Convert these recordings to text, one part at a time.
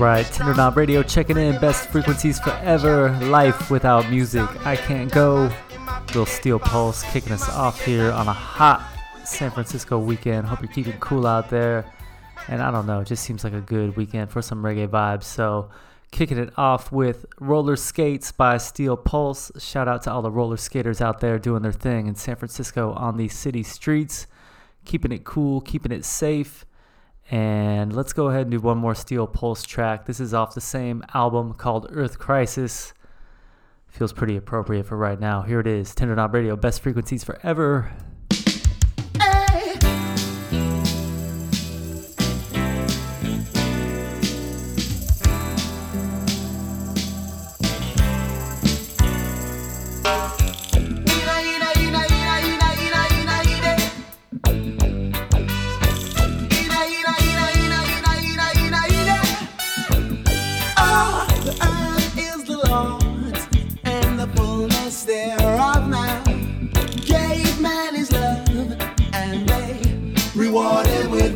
Knob Radio checking in. Best frequencies forever. Life without music. I can't go. Little Steel Pulse kicking us off here on a hot San Francisco weekend. Hope you're keeping cool out there. And I don't know, it just seems like a good weekend for some reggae vibes. So, kicking it off with Roller Skates by Steel Pulse. Shout out to all the roller skaters out there doing their thing in San Francisco on these city streets. Keeping it cool, keeping it safe. And let's go ahead and do one more Steel Pulse track. This is off the same album called Earth Crisis. Feels pretty appropriate for right now. Here it is Tender Knob Radio, best frequencies forever.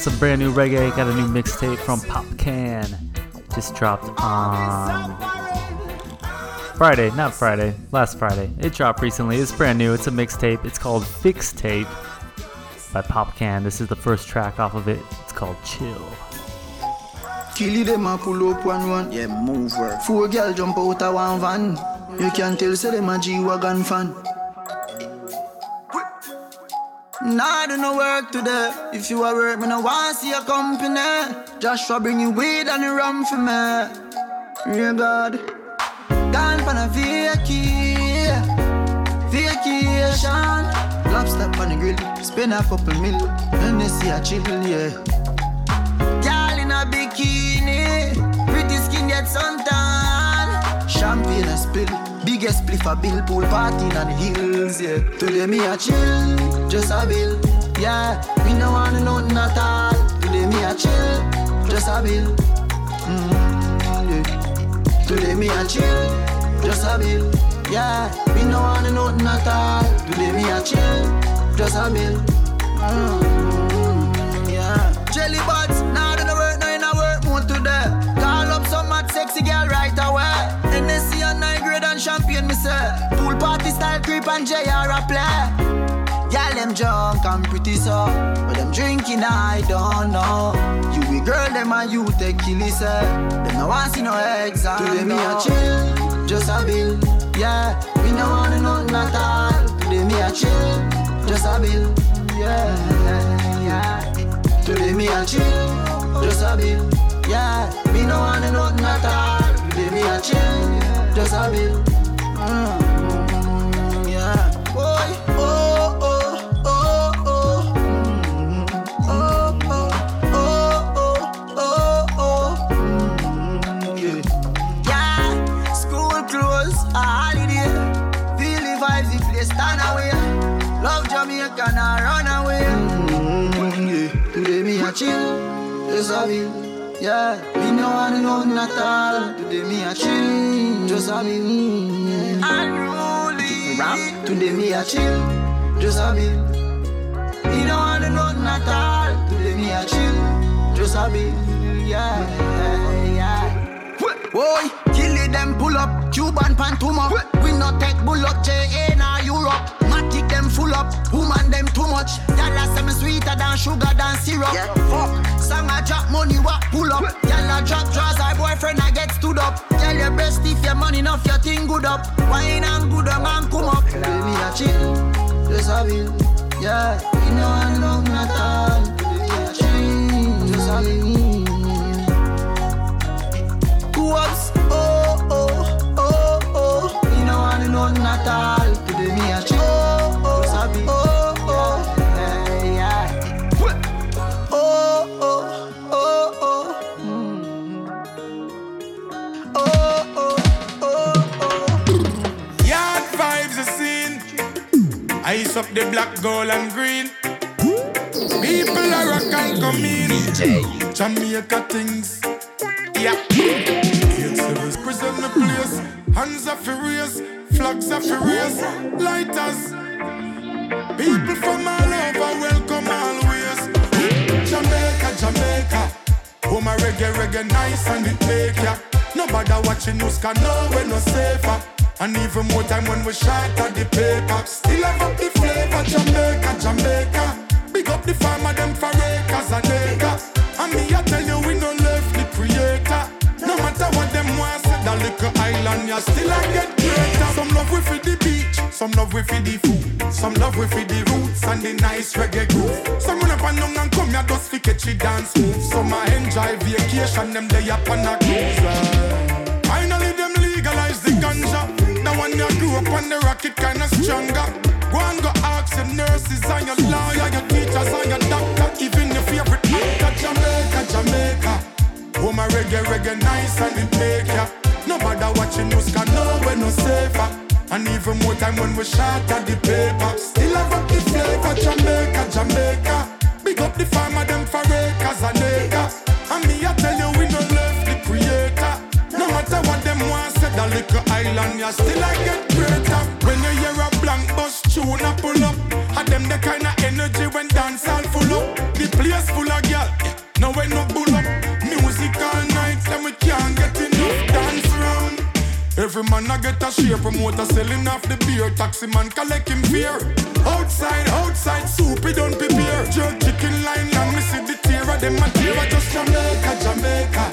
Steel Pulse, it's a brand new reggae. Got a new mixtape from Pop Can. Just dropped on Friday, not Friday, last Friday. It dropped recently. It's brand new. It's a mixtape. It's called Fixtape by Popcaan. This is the first track off of it. It's called Chill. Killy them a pull up one one. Yeah, move work. Four girl jump out of one van. You can tell say them a G-Wagon fan. Nah, do no work today. If you a work, me no want see a company. Joshua bring you weed and the rum for me. Yeah, God. Gone for a vacation, vacation. Lobster on the grill, spend a couple mil, and they see a chill, yeah. Girl in a bikini, pretty skin get suntan. Champagne a spill, biggest spliff a bill, pool party in the hills, yeah. Today me a chill, just a bill, yeah. Me no want nothing at all. Today me a chill, just a bill. Mm, yeah. Today me a chill, just a bill. Yeah, me no want nothing at all. Today me a chill, just a bill. Mm, yeah. Jelly butts, now nah, do the work, now a work mode today. Call up some mad sexy girl right away. NSC and nine grade and champion, me say. Pool party style creep and JR a play. Them blank and pretty so. But them drinking, I don't know. You be girl, them and you take kill it. Them no want see no exam. Today me a chill, just a bill. Yeah, we no want nothing at all. Today me a chill, just a bill. Yeah, yeah. Today me a chill, just a bill. Yeah, me no want nothing at all. Today me a chill, just a bill. Mm, Love Jamaica, now run away. Mm, yeah. Today me a chill, just a bill. Yeah, me no want nothing at all. Today me a chill, just a bill. Mm, Unruly. Rap. Today me a chill, just a bill. Me no want nothing at all. Today me a chill, just a bill. Yeah, yeah, yeah. Boy, kill it, them pull up, Cuban pantuma. We not take bullock, JA na Europe. Matic full up, woman them too much. Y'all say me sweeter than sugar than syrup. Fuck, song I drop money, what pull up. Y'all a drop draws, our boyfriend I get stood up. Tell your best if your money enough, your thing good up. Wine and good on and come up. Baby, I chill, just a bill. Yeah, you know I love not all. Chill, just a bill. Whoops, oh, oh, oh, oh. You know I know nothing at all. The black, gold, and green. People are rock and come in. Jamaica things. Yeah. Present the place. Hands are furious. Flags are furious. Lighters. People from all over welcome always. Jamaica, Jamaica. Home a reggae, reggae nice and it make ya. Nobody watching news can know we're no safer. And even more time when we shot at the paper. Still have up the flavor, Jamaica, Jamaica. Big up the farmer, them for acres and acres. And me, I tell you, we no left the creator. No matter what them want, say that little island, you still I get greater. Some love we for the beach, some love we for the food, some love we for the roots and the nice reggae groove. Some run up and down and come here just fi catch it dance move. Some I enjoy vacation, them day up on a cruise. Finally them legalize the ganja. Now when you grew up on the rocket kinda stronger. Go and go ask your nurses and your lawyer, your teachers and your doctor, even your favorite actor, Jamaica, Jamaica. Oh my reggae, reggae nice and it make ya. Nobody watching news can know we're no safer. And even more time when we shot at the paper. Still have up the flavor, Jamaica, Jamaica. Big up the farmer, them for acres and acres. And me, I tell you, we no left the creator. No matter what them want, say that little island, you still I get greater. Tune a pull up, and them the kind of energy when dance all full up. The place full of girl, no way no bull up. Music all night, then we can't get enough dance round. Every man I get a share, promoter selling off the beer, taxi man collect him fear. Outside, outside, soup he don't prepare. Jerk chicken line, and me see the tear of them a tear. Just Jamaica, Jamaica.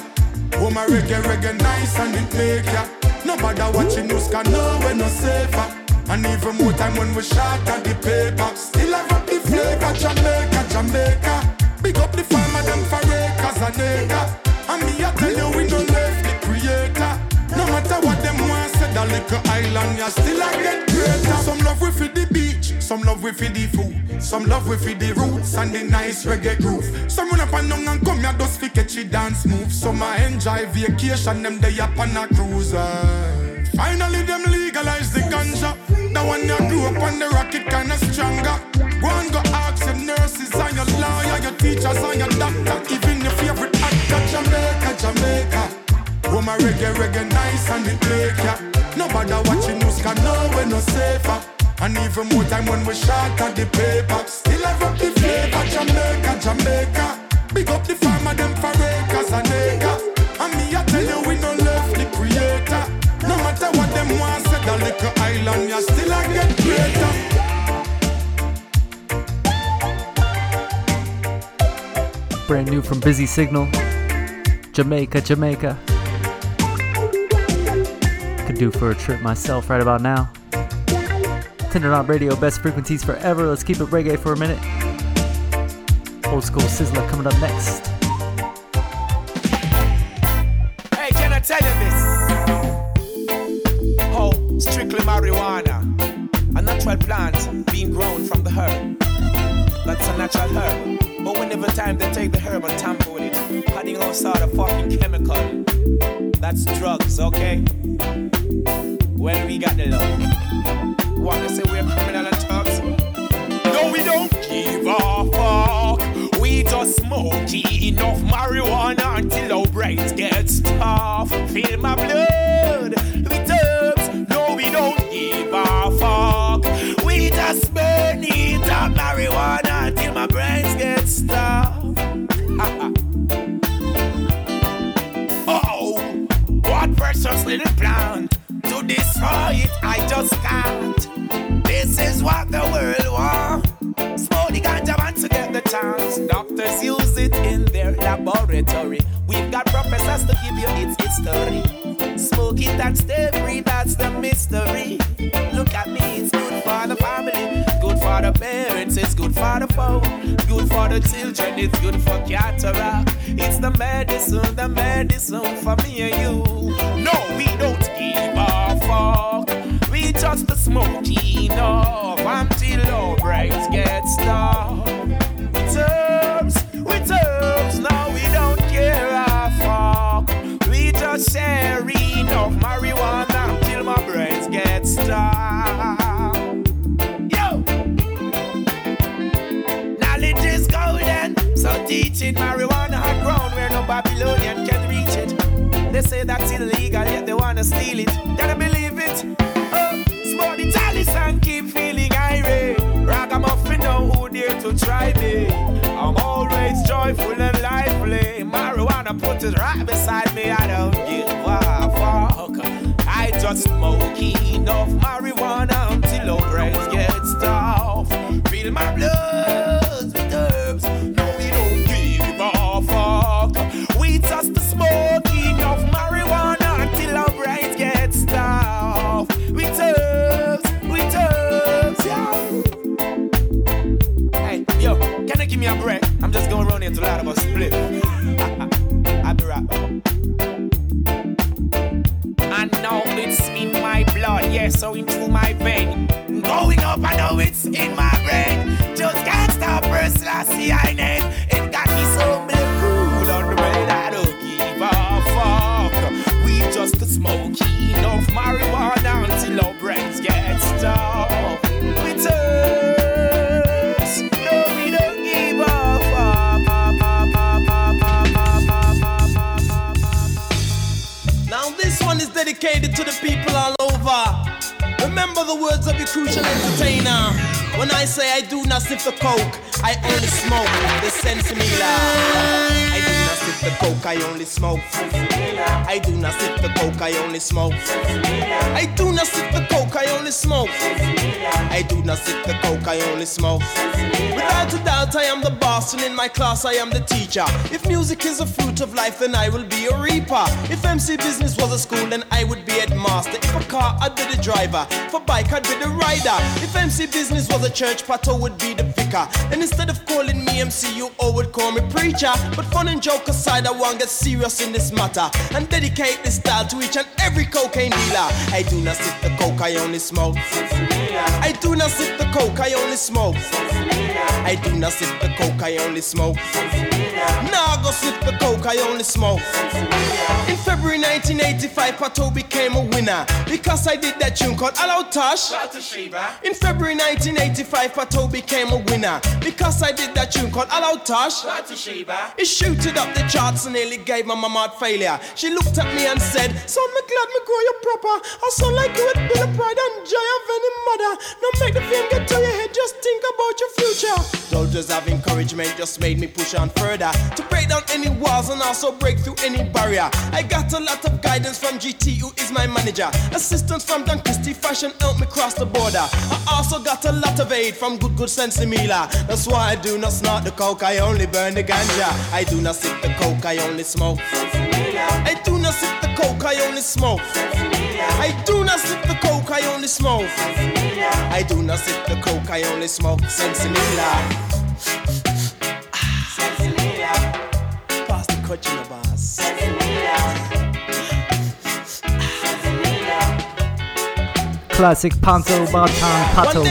Oh my reggae, reggae nice and it make ya. Nobody watching news can know we're no safer. And even more time when we shot at the paper. Still have up the flavor, Jamaica, Jamaica. Big up the farmer, them for acres and acres. And me, I tell you, we no left the creator. No matter what them want, say that little island, you still I get greater. Some love we for the beach, some love we for the food, some love we for the roots and the nice reggae groove. Some run up and down and come here just fi catchy dance move. Some I enjoy vacation, them day up on a cruiser. Finally, them legalize the ganja. One you grew up on the rocket kinda stronger. Go and go ask your nurses and your lawyer, your teachers and your doctor, even your favorite actor, Jamaica, Jamaica. Oh my reggae, reggae nice and it make ya. Nobody watching news can know we're no safer. And even more time when we shot at the paper. Still I rock the flavor, Jamaica, Jamaica. Big up the farmer, them for acres and acres. And me, I tell you, we no left the creator. No matter what them want, a little island, you still get greater. Brand new from Busy Signal, Jamaica, Jamaica. Could do for a trip myself right about now. Tender Knob radio, best frequencies forever. Let's keep it reggae for a minute. Old school Sizzla coming up next. Strictly marijuana, a natural plant being grown from the herb. That's a natural herb. But whenever time they take the herb and tamper with it, adding all sort of fucking chemical, that's drugs, okay? Well, we got the love. What they say we're criminal and thugs? No, we don't give a fuck. We just smoke enough marijuana until our brains get stuffed. Feel my blood with herbs. Give a fuck. We just burn it up marijuana until my brains get stuffed. oh, what precious little plant to destroy it? I just can't. This is what the world wants. Smoke the ganja to get the chance. Doctors use it in their laboratory. We've got professors to give you its history. Smoke it and stay free, that's the mystery. Look at me, it's good for the family, good for the parents, it's good for the phone, good for the children, it's good for cataract. It's the medicine, the medicine for me and you. No, we don't give a fuck. We just smoke enough until our brains get stuck. With herbs, with herbs, now we don't care a fuck. We just share enough marijuana till my brains get stuck. Yo! Knowledge is golden, so teaching marijuana had grown where no Babylonian can reach it. They say that's illegal, yet they wanna steal it. Gotta believe it. Oh, smoke the chalice and keep feeling irate. Ragamuffin know who dare to try me. I'm always joyful and lively. Marijuana put it right beside me. I don't give a fuck. I just smoke enough marijuana until our brains get stuffed. Feel my blood give me a break? I'm just going around here to light up a split. I'll be right. I know it's in my blood, yes, so into my vein. Going up, I know it's in my brain. Just can't stop, press last I name. It got me so cool on the brain, I don't give a fuck. We just smoke enough marijuana until our brains get stuck. Dedicated to the people all over. Remember the words of your crucial entertainer. When I say I do not sip the coke, I only smoke the sensimilla. I do not sip the coke, I only smoke. I do not sip the coke, I only smoke. I do not sip the coke, I only smoke. I do not sip the coke, I only smoke. Without a doubt, I am the boss, and in my class, I am the teacher. If music is a fruit of life, then I will be a reaper. If MC business was a school, then I would be headmaster. If a car, I'd be the driver. If a bike, I'd be the rider. If MC business was a church, Pato would be the vicar. And instead of calling me MC, you all would call me preacher. But fun and joke aside, I want to get serious in this matter and dedicate this style to each and every cocaine dealer. I do not sip the coke, I only smoke. I do not sip the coke, I only smoke. I do not sip the coke, I only smoke. Now I go sip the coke, I only smoke. In February 1985, Pato became a winner because I did that tune called Hello Tosh. In February 1985, Pato became a winner because I did that tune called Hello Tosh. It shooted up the charts and nearly gave my mama a failure. She looked at me and said, Son, me glad me grow you proper. I sound like you with Bill of Pride and joy of any mother. Now make the fame get to your head, just think about your future. Soldiers of encouragement just made me push on further to break down any walls and also break through any barrier. I got a lot of guidance from GT, who is my manager. Assistance from Don Christie Fashion helped me cross the border. I also got a lot of aid from Good Good Sensimilla. That's why I do not snort the coke, I only burn the ganja. I do not sip the coke, I only smoke. I do not sip the coke, I only smoke. I do not sip the coke, I only smoke. I do not sip the coke, I only smoke. Sensimilla. Pass the coach in the boss. Classic Pato Banton One Pato.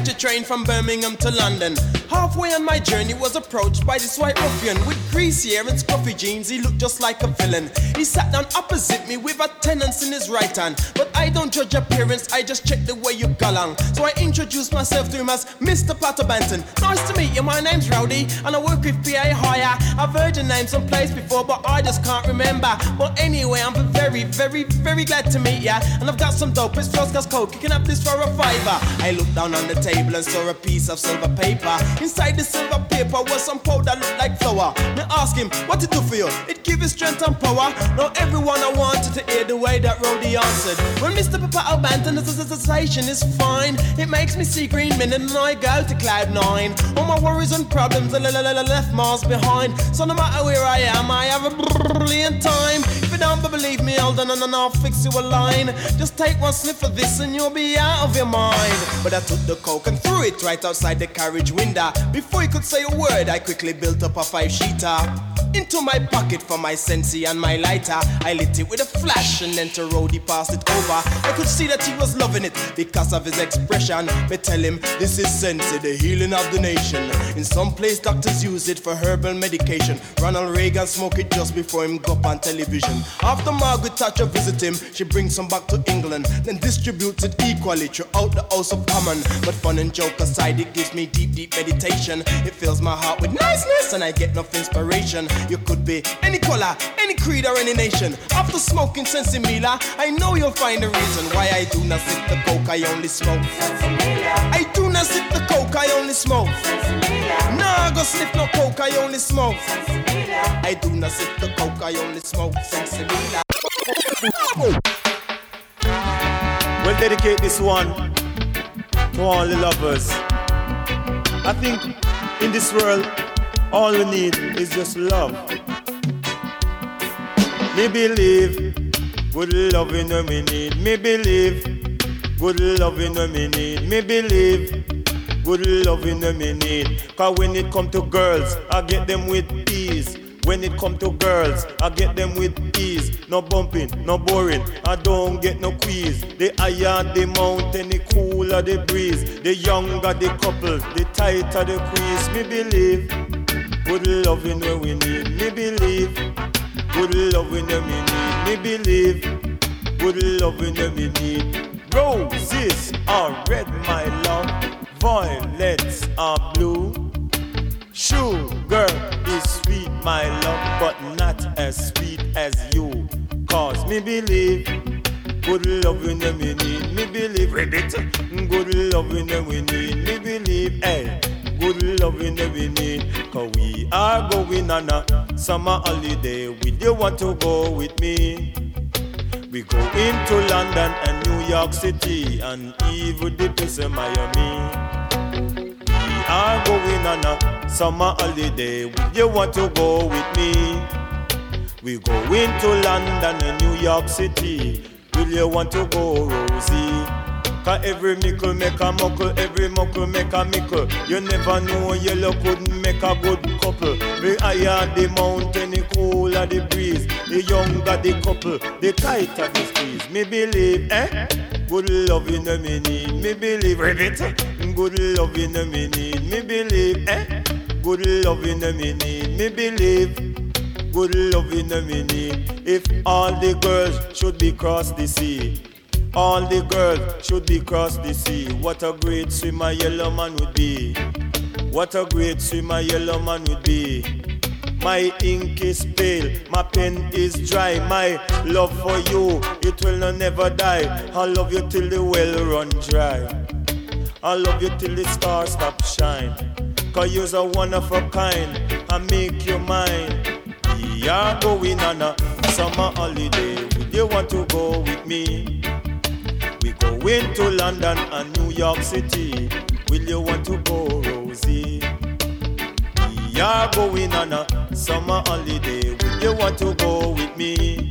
Catch a train from Birmingham to London. Halfway on my journey was approached by this white ruffian with greasy hair and scruffy jeans. He looked just like a villain. He sat down opposite me with a tenance in his right hand. But I don't judge appearance, I just check the way you go along. So I introduced myself to him as Mr. Pato Banton. Nice to meet you, my name's Rowdy, and I work with PA Hire. I've heard your name someplace before, but I just can't remember. But anyway, I'm very, very, very glad to meet ya. And I've got some dope, it's first class coke. You can have this for a fiver. I looked down on the table and saw a piece of silver paper. Inside the silver paper was some powder looked like flour. Me ask him, what it do for you? It give you strength and power. Now everyone I wanted to hear the way that Rowdy answered. When Mr. Pato Banton, the sensation is fine. It makes me see green men and I go to cloud nine. All my worries and problems are left miles behind. So no matter where I am, I have a brilliant time. Don't believe me, hold on and I'll fix you a line. Just take one sniff of this and you'll be out of your mind. But I took the coke and threw it right outside the carriage window. Before he could say a word, I quickly built up a five sheeter. Into my pocket for my sensi and my lighter. I lit it with a flash and then to Rowdy passed it over. I could see that he was loving it because of his expression. Me tell him this is sensi, the healing of the nation. In some place doctors use it for herbal medication. Ronald Reagan smoked it just before him go up on television. After Margaret Thatcher visit him, she brings some back to England, then distributes it equally throughout the House of Commons. But fun and joke aside, it gives me deep, deep meditation. It fills my heart with niceness and I get enough inspiration. You could be any color, any creed, or any nation. After smoking Sensimilla, I know you'll find a reason why I do not sip the coke, I only smoke. I do not sip the coke, I only smoke. Nah, I go sniff no coke, I only smoke. I do not sip the coke, I only smoke Sensimilla. We'll dedicate this one to all the lovers. I think in this world, all we need is just love. Me believe good loving when we need. Me believe good loving when we need. Me believe good loving when we need. Cause when it come to girls, I get them with ease. When it come to girls, I get them with ease. No bumping, no boring. I don't get no quiz. The higher the mountain, the cooler the breeze. The younger the couple, the tighter the squeeze. Me believe good loving when we need. Me believe good loving when we need. Me believe good loving when we need. Roses are red, my love. Violets are blue. Sugar is sweet, my love, but not as sweet as you. Cause me believe good loving them we need. Me believe read it. Good loving them we need. Me believe, hey, good loving them we need. Cause we are going on a summer holiday. Will you want to go with me? We go into London and New York City and even the place in Miami. Are going on a summer holiday. Would you want to go with me? We go into London and New York City. Will you want to go, Rosie? Cause every mickle make a muckle, every muckle make a mickle. You never know yellow couldn't make a good couple. The higher the mountain, the cooler the breeze. The younger the couple, the tighter the squeeze. Me believe, eh? Good loving them me need. Me believe, read it. Good loving them me need. Me believe, eh? Good loving them me need. Me believe. Good loving them me need. If all the girls should be cross the sea. All the girls should be cross the sea. What a great swimmer Yellowman would be. What a great swimmer Yellowman would be. My ink is pale, my pen is dry. My love for you, it will not never die. I love you till the well run dry. I love you till the stars stop shine. Cause you're a one of a kind, I make you mine. We are going on a summer holiday. Would you want to go with me? We going to London and New York City. Will you want to go, Rosie? Are going on a summer holiday. Will you want to go with me?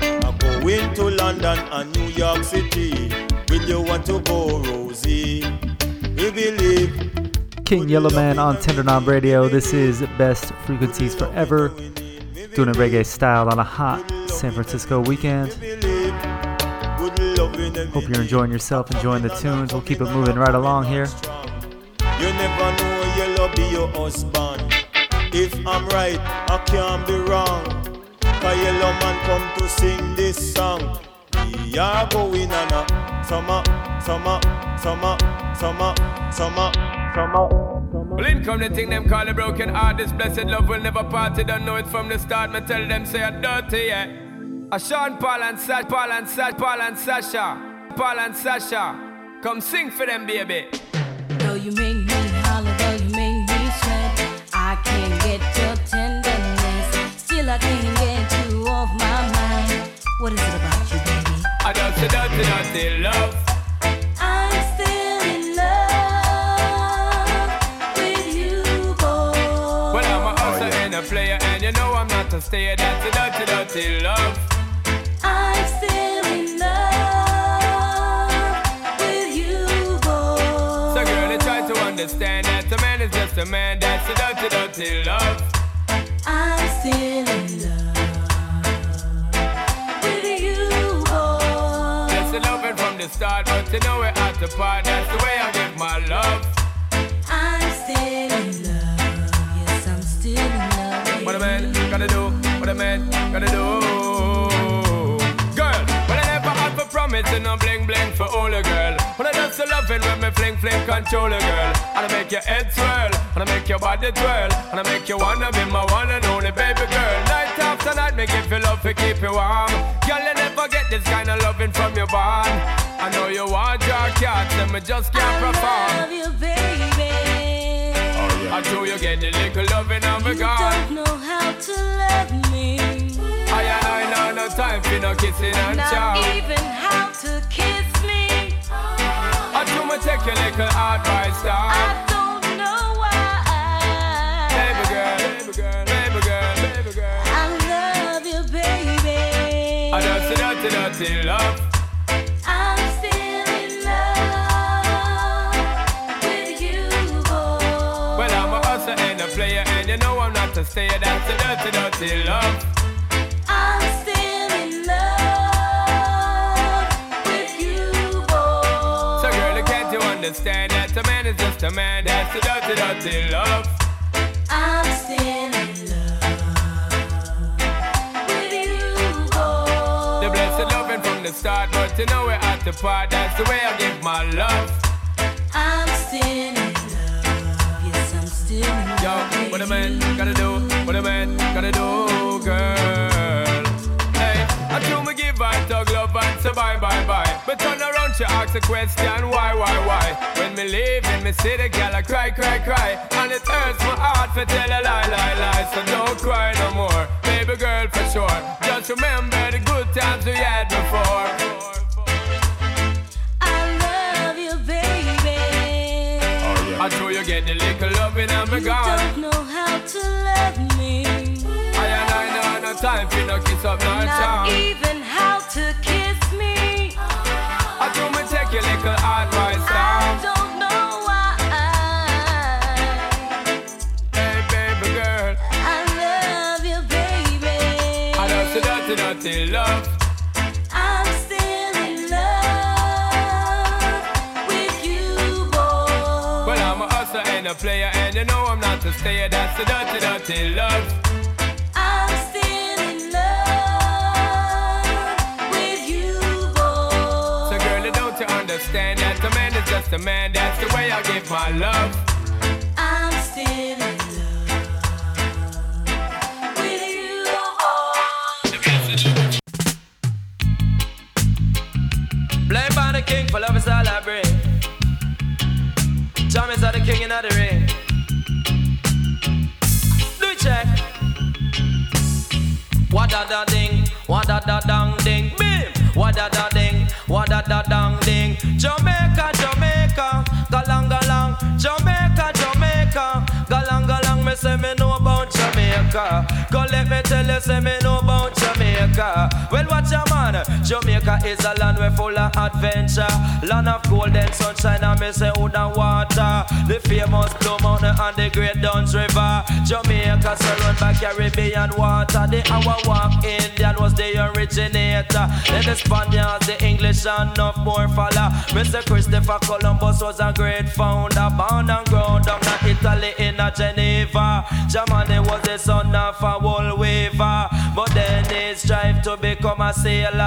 I'm going to London and New York City. Will you want to go, Rosie? We believe. King Yellowman on Tender Knob Radio. This is Best Frequencies Forever. Doing a reggae style on a hot San Francisco weekend. Hope you're enjoying yourself, enjoying the tunes. We'll keep it moving right along here. You never know you'll be your husband. If I'm right, I can't be wrong. Cause Yellowman come to sing this song. We are going on a summer, summer, summer, summer, summer, summer. Well, in come the thing them call a broken heart. This blessed love will never part. You don't know it from the start. Me tell them say I'm dirty, yeah. A Sean Paul and Sasha, Paul and Sasha, Paul and Sasha, Paul and Sasha. Come sing for them, baby. Though you make me tenderness. I can't get you off my mind. What is it about you, baby? I don't say dirty, dirty love. I'm still in love with you, boy. Well, I'm a hustler and a player, and you know I'm not a stayer. That's a dirty, dirty love. I'm still in love with you, boy. So, girl, try to understand that a man is just a man. That's a dirty, dirty love. Start, but you know we're at the part. That's the way I give my love. I'm still in love. Yes, I'm still in love. What a man gotta do, what a man gotta do. Promise and no bling bling for all a girl. When I just love it when me fling fling control a girl. And I make your head swirl, and I make your body twirl, and I make you wanna be my one and only baby girl. Night after night, me give you love to keep you warm. Girl, you never get this kind of loving from your bond. I know you want your cats, and me just can't I perform. love you, baby. I do you get the little loving of a You don't know how to love me. No time for no kissing and Not chow. even how to kiss me. I do me take your little advice I don't know why. Baby girl, baby girl, baby girl, baby girl. I love you, baby. I love. I'm still in love with you, boy. Well, I'm a hustler and a player, and you know I'm not a stayer. That's a dirty, dirty love. I'm still understand that a man is just a man? That's a dirty, dirty love. I'm still in love with you, boy. The blessed loving from the start, but you know we're at the part. That's the way I give my love. I'm still in love. Yes, I'm still in love. Yo, what a man gotta do, what a man gotta do, say bye bye bye. But turn around, she ask a question, why, why, why? When me leave in me city, girl, I cry, cry, cry. And it hurts my heart for tell a lie, lie, lie. So don't cry no more, baby girl, for sure. Just remember the good times we had before. I love you, baby. Oh, I know you get the little loving and me You gone. don't know how to love me. I and I know no time for no kiss up, no Not charm. even how to kiss a player, and you know I'm not a stayer. That's the dirty, dirty love. I'm still in love with you, boy. So, girl, don't you understand that a man is just a man? That's the way I give my love. Wada da ding, wada da dang ding, bim. Wada da ding, wada da dang ding. Jamaica, Jamaica, galang galang. Jamaica, Jamaica, galang galang. Me say me know about Jamaica. Go let me tell you, say me know about Jamaica. Well, watch your man. Jamaica is a land where full of adventure, land of golden sunshine and me wood and water. The famous Blue Mountain and the Great Dunn's River. Jamaica surrounded by Caribbean water. The Walk Indian was the originator. Then the Spaniards, the English and enough more follow. Mr. Christopher Columbus was a great founder, born and grown down in Italy in a Genoa. Germany was the son of a wool weaver, but then he strive to become a sailor.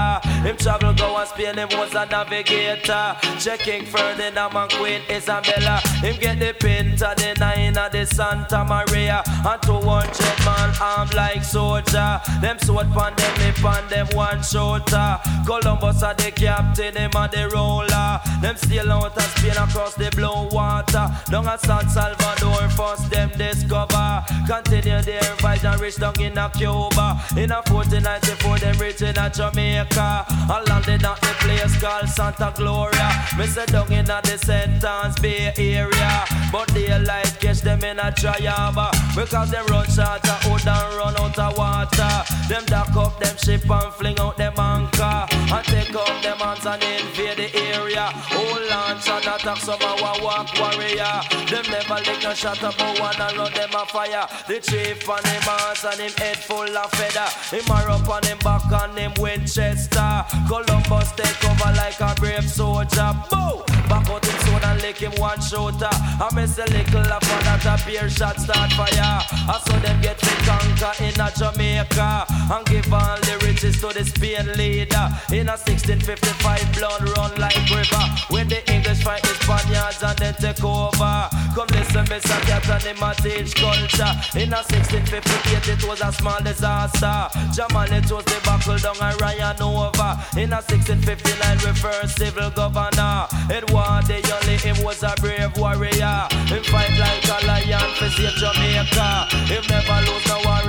Him travel go and Spain, him was a navigator. Checking Ferdinand and Queen Isabella. Him get the Pinta, the Niña of the Santa Maria, and 200 man armed like soldier. Them sword pan them lip and them one shoulder. Columbus are the captain, him and the roller. Them sail out of Spain across the blue water. Down at San Salvador, first them discover. Continue their voyage and reach down in a Cuba. In a 1494, them reach in a Jamaica. I landed at the place called Santa Gloria. Me say down in a the St. Ann's Bay area. But daylight catch them in a triaba. Because them run short of wood and run out of water. Them dock up them ship and fling out them anchor. And take out them hands and invade the area. Hold launch and attack some our walk warrior. Them never lick a shot about one and run them a fire. The chief and him ass and him head full of feather. Him are up on him back and him Winchester. Columbus take over like a brave soldier. Boom! Back out him sword and lick him one shooter. I miss a little up on that a beer shot start fire. I saw them get to conquer in a Jamaica and give all the riches to the Spain leader. In a 1655 blood run like river. When the English fight the Spaniards and then take over. Come listen, Mr. Cat and him a teach culture. In a 1658 it was a small disaster. It was the buckle down and Ryan over. In a 1659 reverse civil governor. Edward the only him was a brave warrior. Him fight like a lion for save Jamaica. Him never lose no war,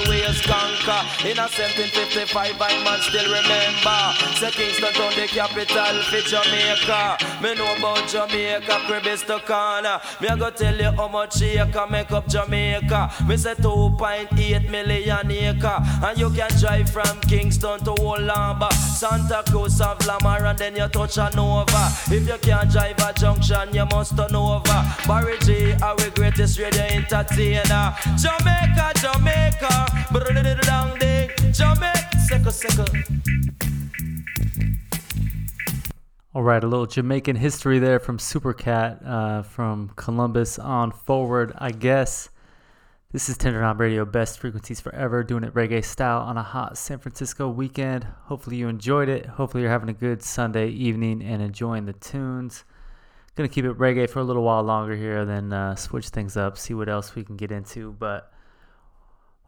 always conquer. In a 1755 I man still remember. Say Kingston town the capital for Jamaica. Me know about Jamaica, is the corner. Me a go tell you how much acre make up Jamaica. Me say 2.8 million acre. And you can drive from Kingston to Wolamba, Santa Cruz of Lamar, and then you touch a Nova. If you can't drive a junction, you must turn over. Barry G, our greatest radio entertainer. Jamaica, Jamaica, All right, a little Jamaican history there from Super Cat, uh, from Columbus on forward, I guess. This is Tender Knob Radio, best frequencies forever, doing it reggae style on a hot San Francisco weekend. Hopefully you enjoyed it. Hopefully you're having a good Sunday evening and enjoying the tunes. Gonna keep it reggae for a little while longer here, then uh, switch things up, see what else we can get into. But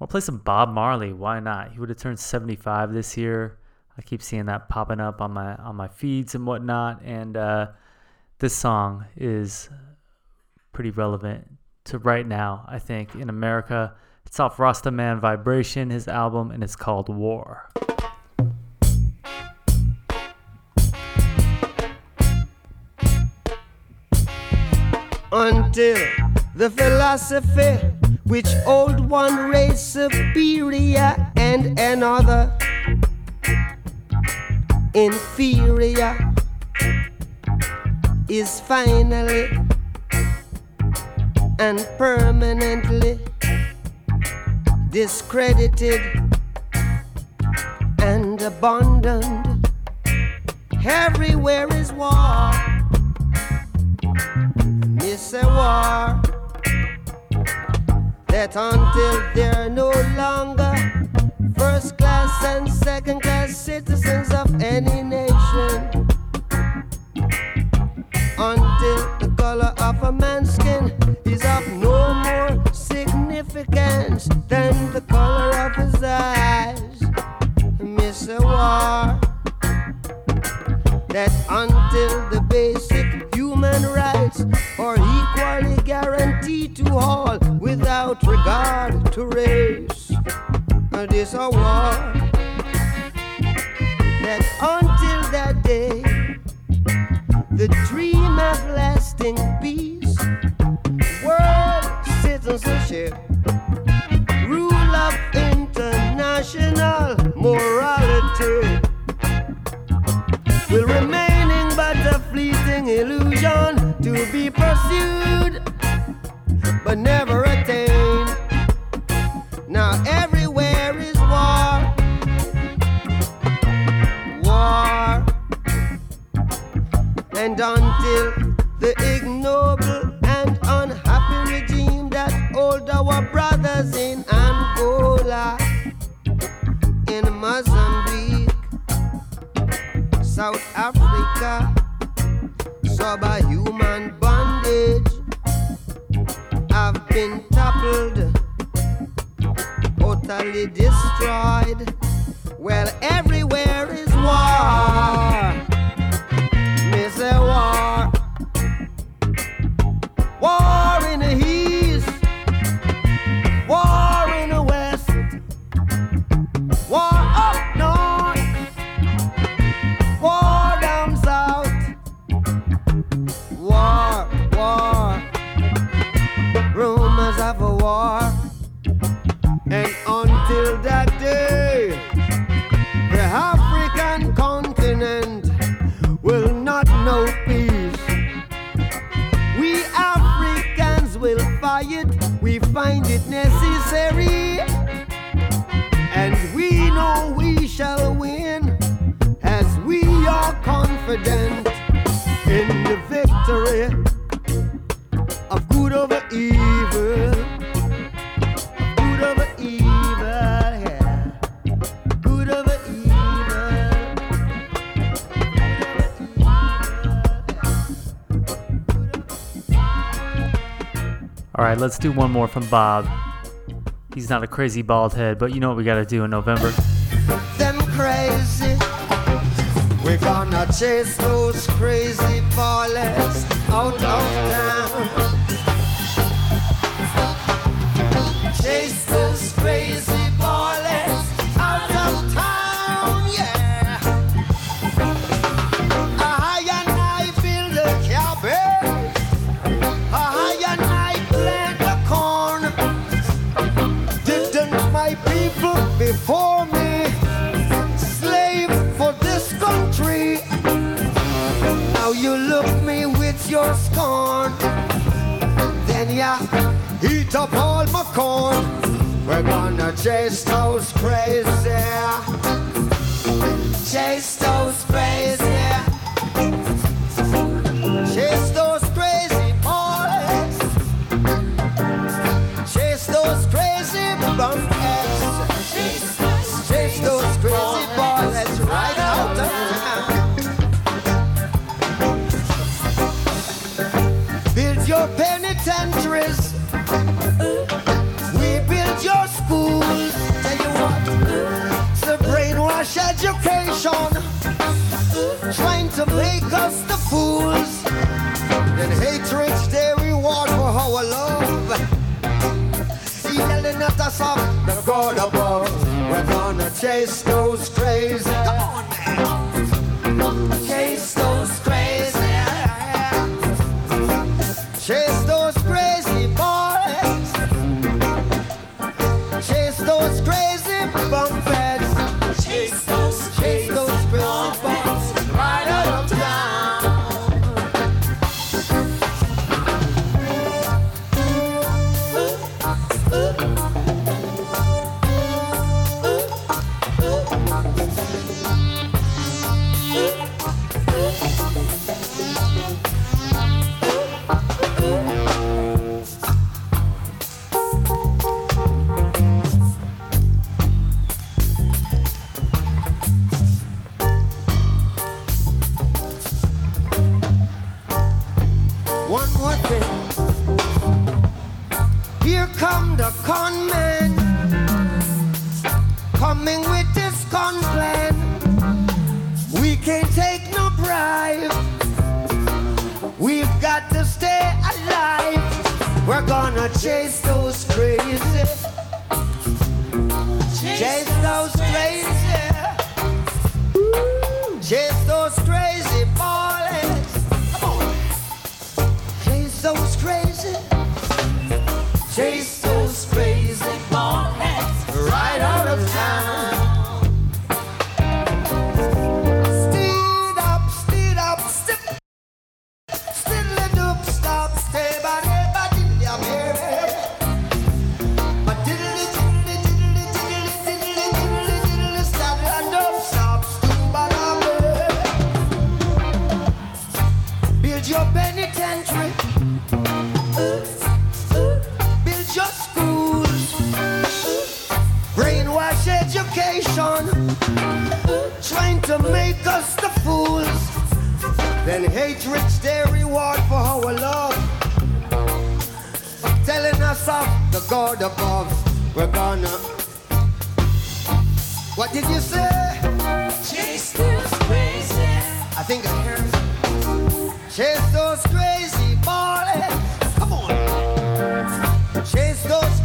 I'll play some Bob Marley. Why not? He would have turned 75 this year. I keep seeing that popping up on my on my feeds and whatnot. And uh, this song is pretty relevant to right now. I think in America, it's off Rastaman Vibration, his album, and it's called War. until the philosophy which old one race superior and another inferior is finally and permanently discredited and abandoned. Everywhere is war. It's a war that until they're no longer first class and second class citizens of any nation, until the color of a man's skin is of no more significance than the color of his eyes. A war that until the basic human rights are equally guaranteed to all without regard to race, uh, this a war that until that day, the dream of lasting peace, world citizenship, rule of international morality will remaining but a fleeting illusion to be pursued but never attained. Now everywhere is war, war, and until the ignoble and unhappy regime that hold our brothers in South Africa, subhuman bondage I've been toppled, totally destroyed. Well, everywhere is war. Me say war. War find it necessary. And we know we shall win as we are confident in the victory of good over evil. Right, let's do one more from Bob. He's not a crazy bald head, but you know what we got to do in November. Them crazy. We're gonna chase those crazy ballers out of town. Eat up all my corn. We're gonna chase those crazy. Chase those to make us the fools. Then hatred they reward for our love. Yelling at us up, the God above. We're gonna chase those crazy. Come on, nation trying to make us the fools. Then hatred's their reward for our love, telling us of the God above. We're gonna. What did you say? Chase those crazy. I think I heard. Chase those crazy ballers. Come on. Chase those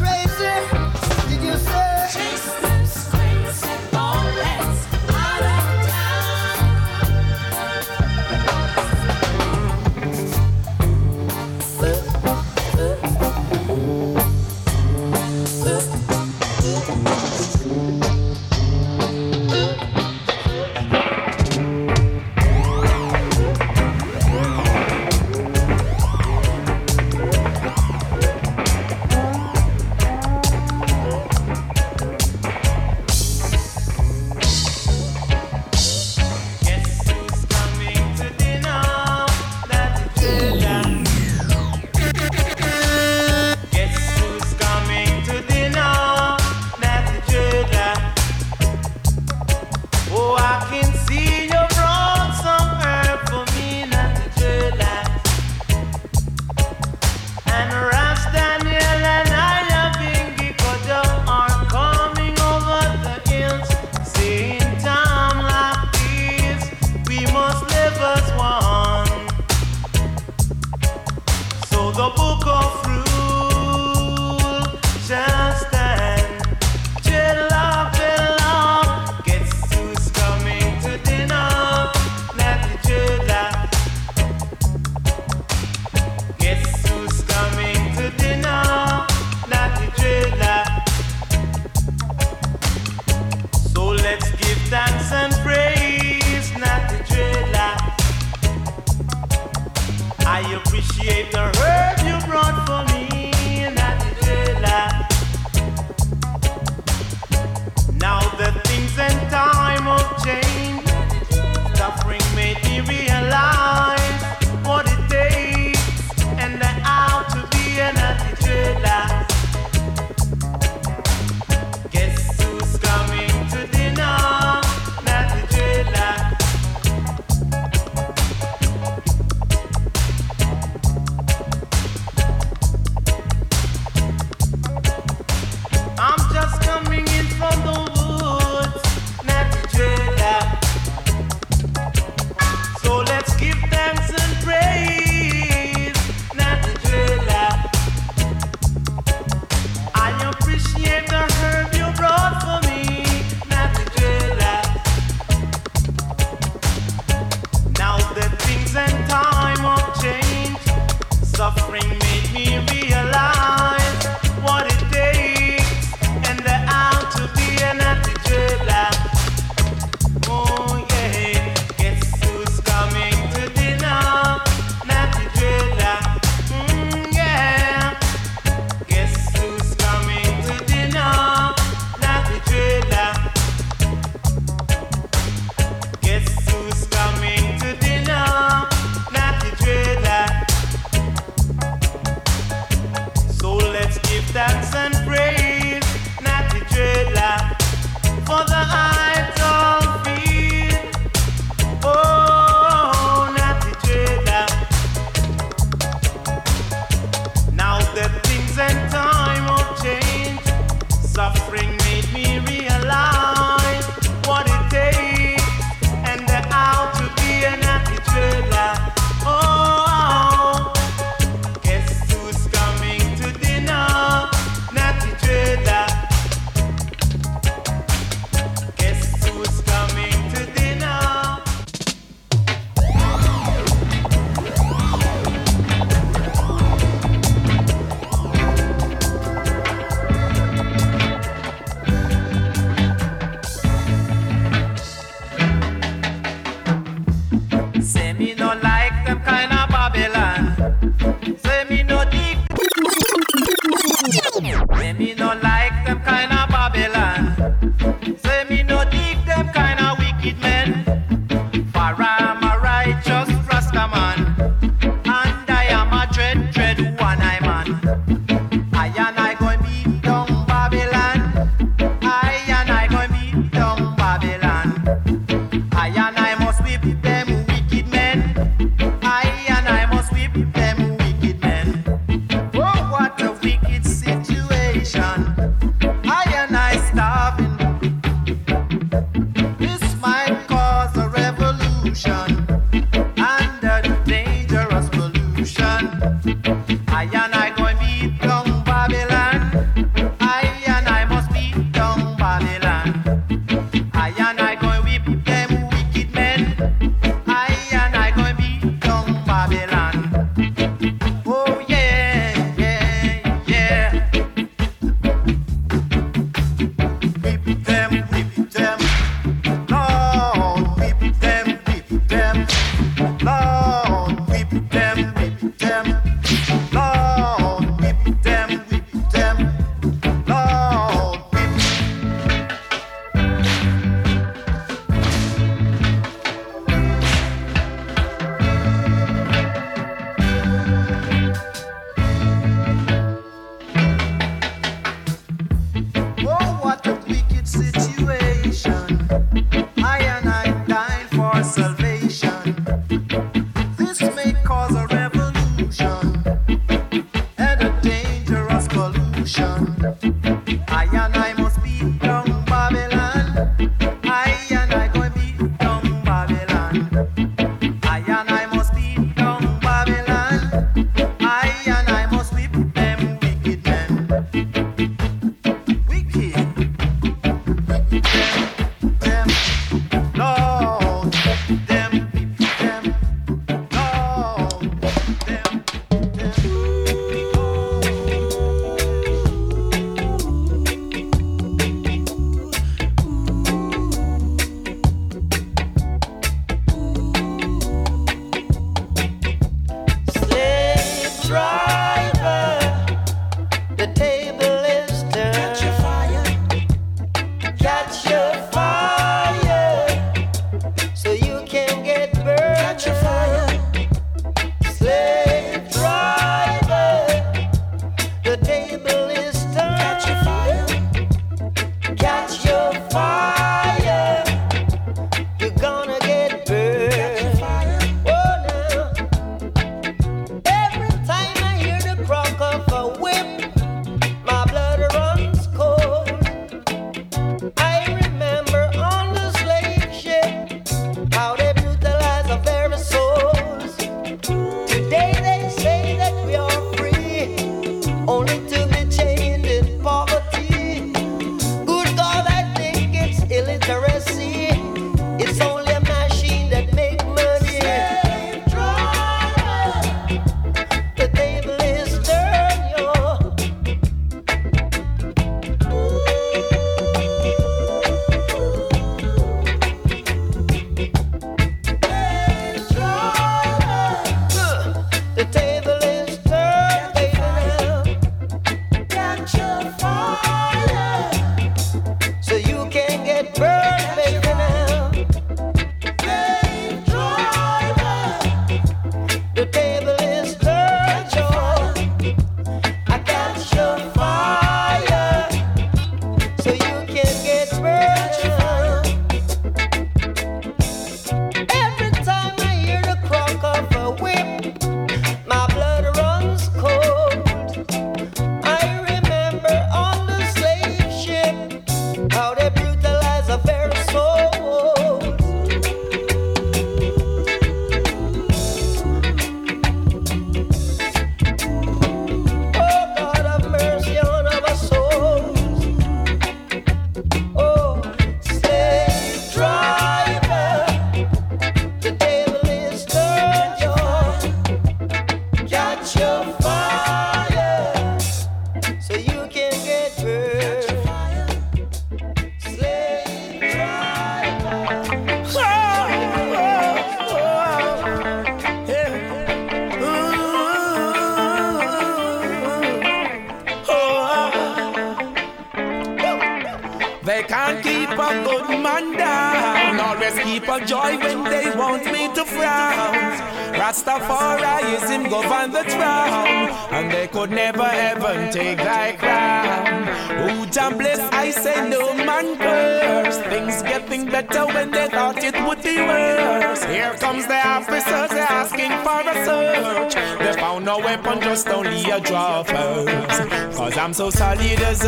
so solid as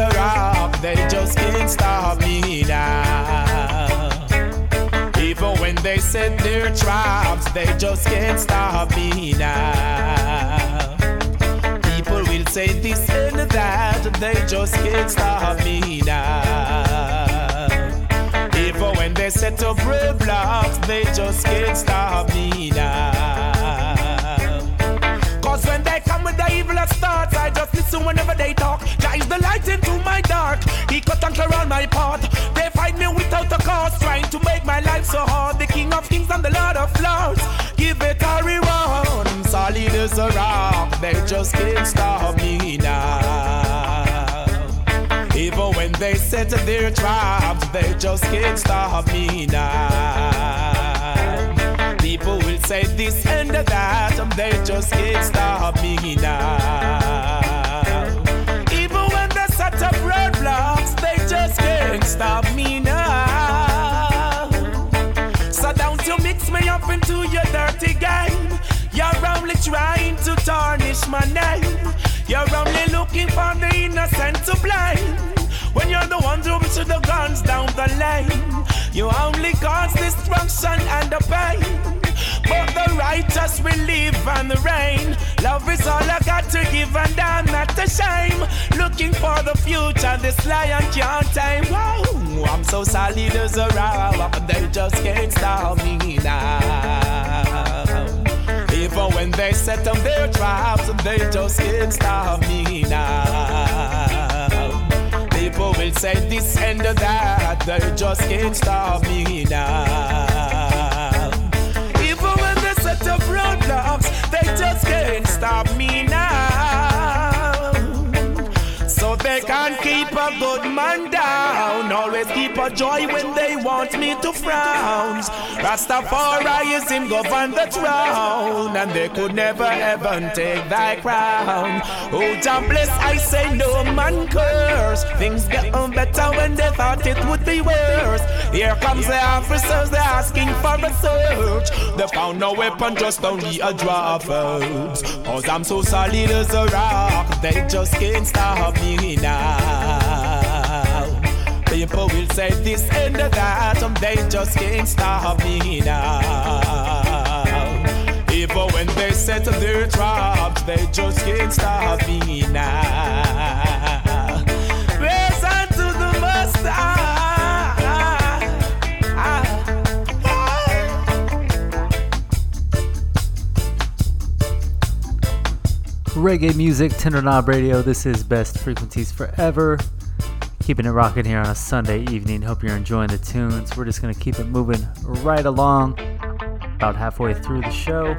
looking for the innocent to blame. When you're the ones who push the guns down the lane, you only cause destruction and the pain. But the righteous will live and reign. Love is all I got to give, and I'm not ashamed. Looking for the future, this lion can't tame. Whoa, I'm so solid as a rock, they just can't stop me now. Even when they set them their traps, they just can't stop me now. People will say this and that, they just can't stop me now. Even when they set up roadblocks, they just can't stop me now. So they can't keep a good man down. Always keep a joy when they want me to frown. Rastafarianism govern the throne, and they could never ever take thy crown. Oh, Jah bless, I say no man curse. Things get better when they thought it would be worse. Here comes the officers, they're asking for a search. They found no weapon, just only a draw. Cause I'm so solid as a rock, they just can't stop me now. People will say this and that, and they just can't stop me now. Even when they set their traps, they just can't stop me now. Praise unto the Master. Reggae music, Tender Knob Radio. This is Best Frequencies Forever. Keeping it rocking here on a Sunday evening. Hope you're enjoying the tunes. We're just going to keep it moving right along. About halfway through the show.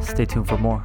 Stay tuned for more.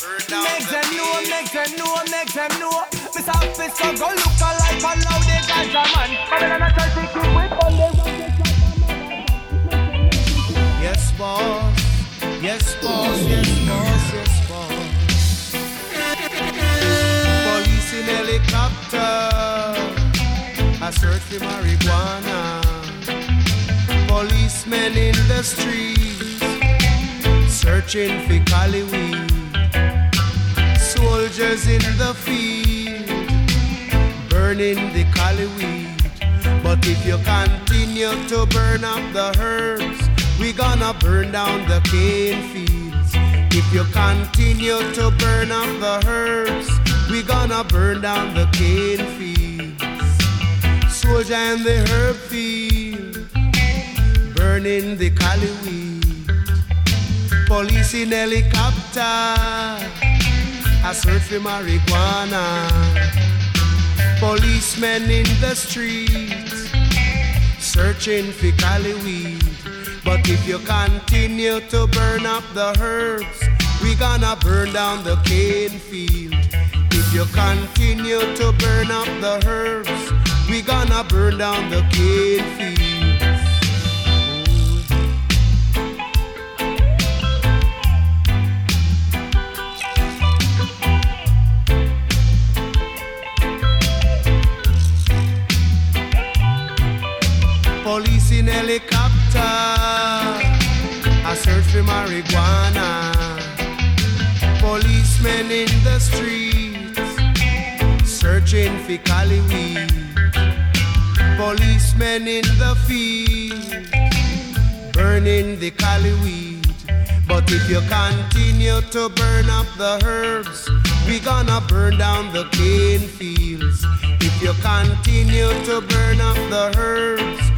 Make them know, make them know, make them know. Miss Officer, go look alike and now they got a man. Babylon a try to keep with on the Yes, boss. Yes, boss. Yes, boss. Yes, boss. Police in helicopter. I search for marijuana. Policemen in the streets. Searching for cali weed. Soldiers in the field. Burning the cali weed. But if you continue to burn up the herbs, we gonna burn down the cane fields. If you continue to burn up the herbs, we gonna burn down the cane fields. Soldier in the herb field, burning the cali weed. Police in helicopter, I search for marijuana. Policemen in the streets searching for cali weed. But if you continue to burn up the herbs, we gonna burn down the cane field. If you continue to burn up the herbs, we gonna burn down the cane fields. In helicopter, I search for marijuana. Policemen in the streets, searching for cali weed. Policemen in the field, burning the cali weed. But if you continue to burn up the herbs, we gonna burn down the cane fields. If you continue to burn up the herbs,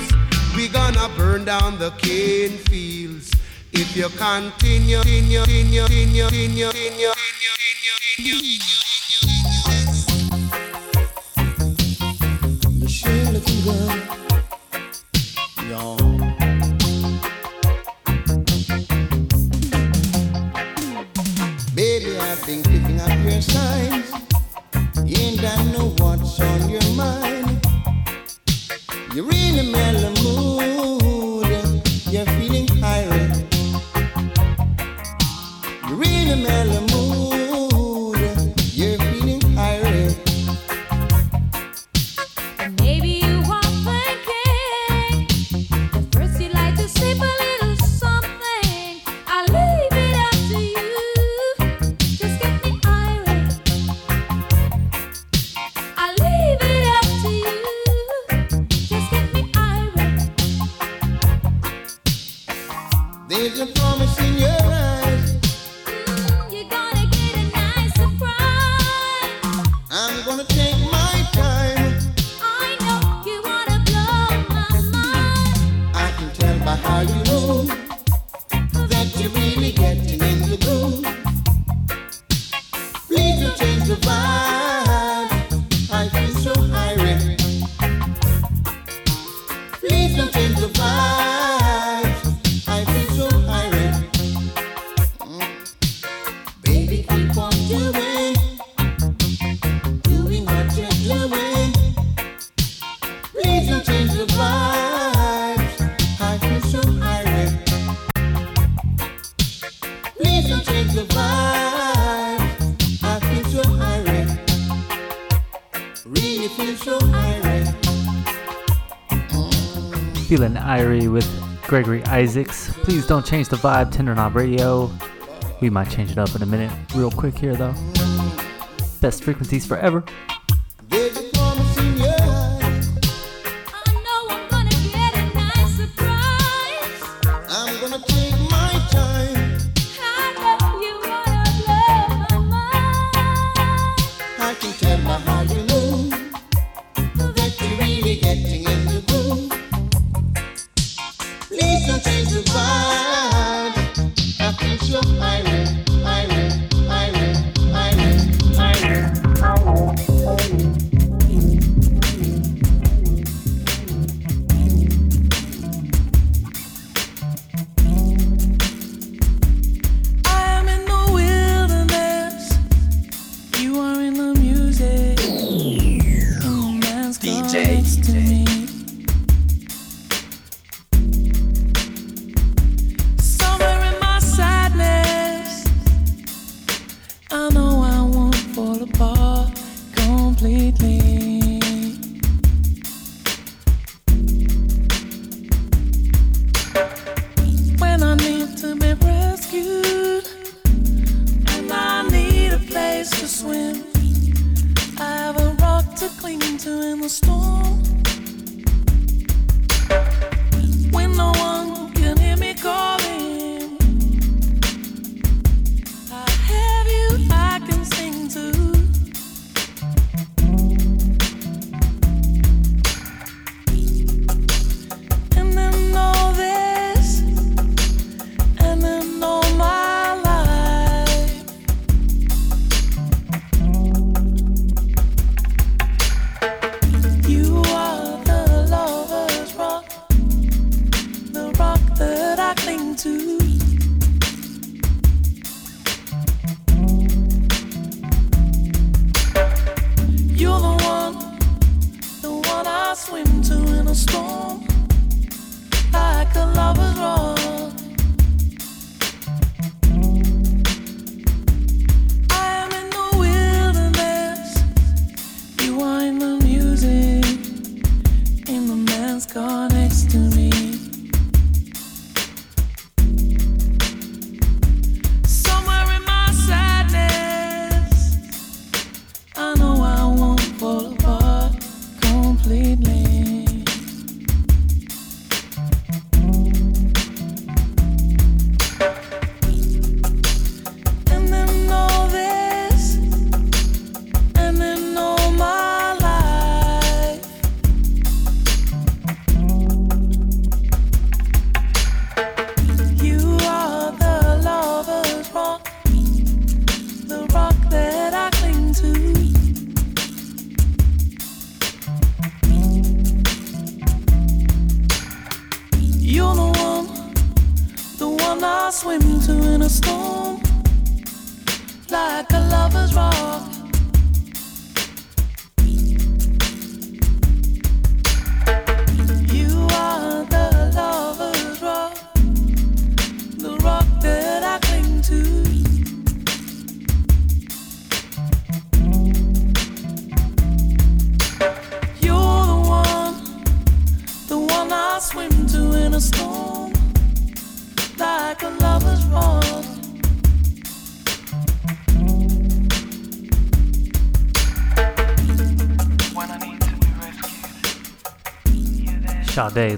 we gonna burn down the cane fields. If you continue, continue, continue, continue, continue, continue, continue, Michelle looking good. Yo. Baby, I've been keeping up your signs. And I know what's on your mind. You're in a mellow mood. You're feeling irate. You're in a mellow mood. Take my time. Gregory Isaacs. Please don't change the vibe, Tender Knob Radio. We might change it up in a minute, real quick here though. Best frequencies forever.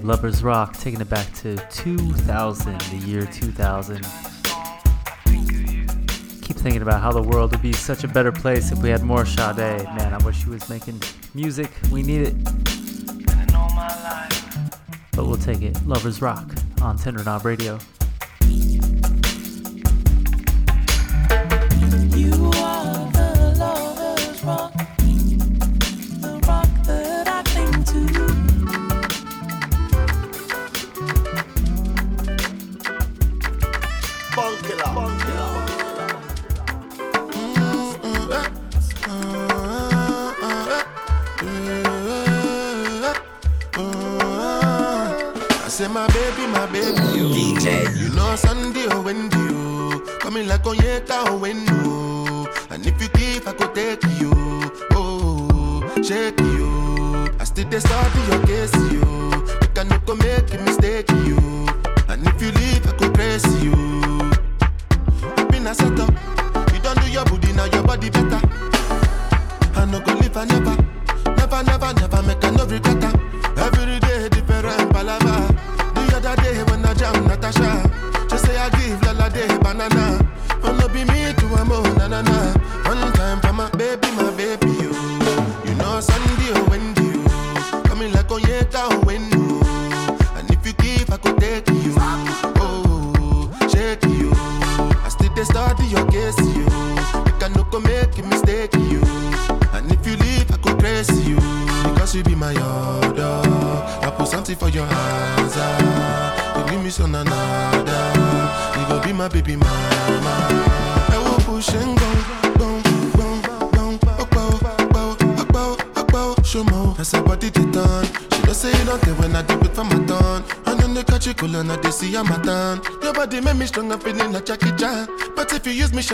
Lovers Rock, taking it back to 2000, the year 2000. Keep thinking about how the world would be such a better place if we had more Sade. Man, I wish he was making music. We need it. But we'll take it. Lovers Rock on Tender Knob Radio.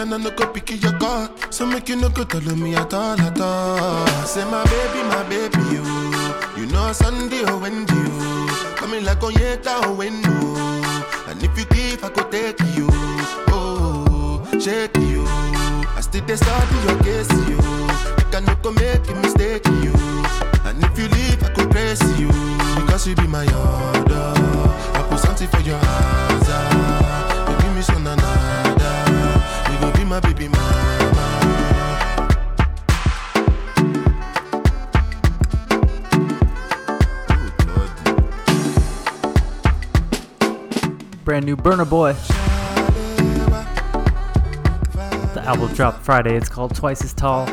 and I no go pick your card. So make you no go tell me at all. brand new Burna Boy. The album dropped Friday. It's called Twice as Tall.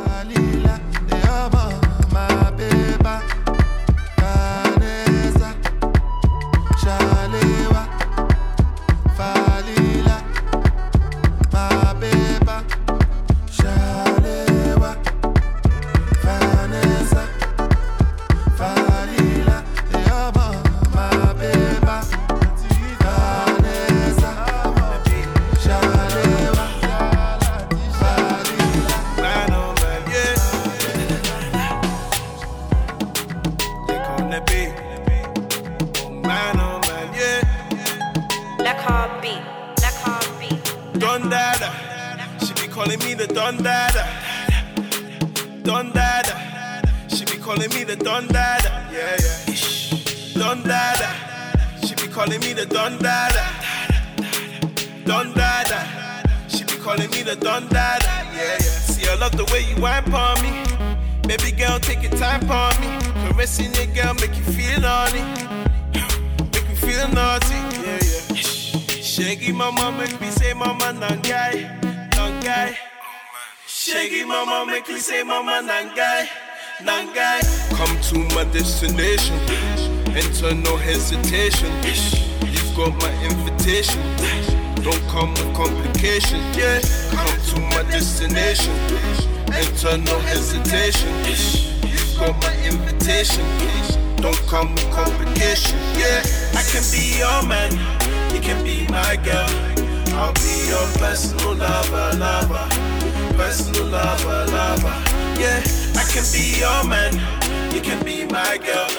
my destination. Enter no hesitation. You've got my invitation. Don't come with complications. Yeah, come to my destination. Enter no hesitation. You've got my invitation. Don't come with complications. Yeah, I can be your man. You can be my girl. I'll be your personal lover, lover. Personal lover, lover. Yeah, I can be your man my girl.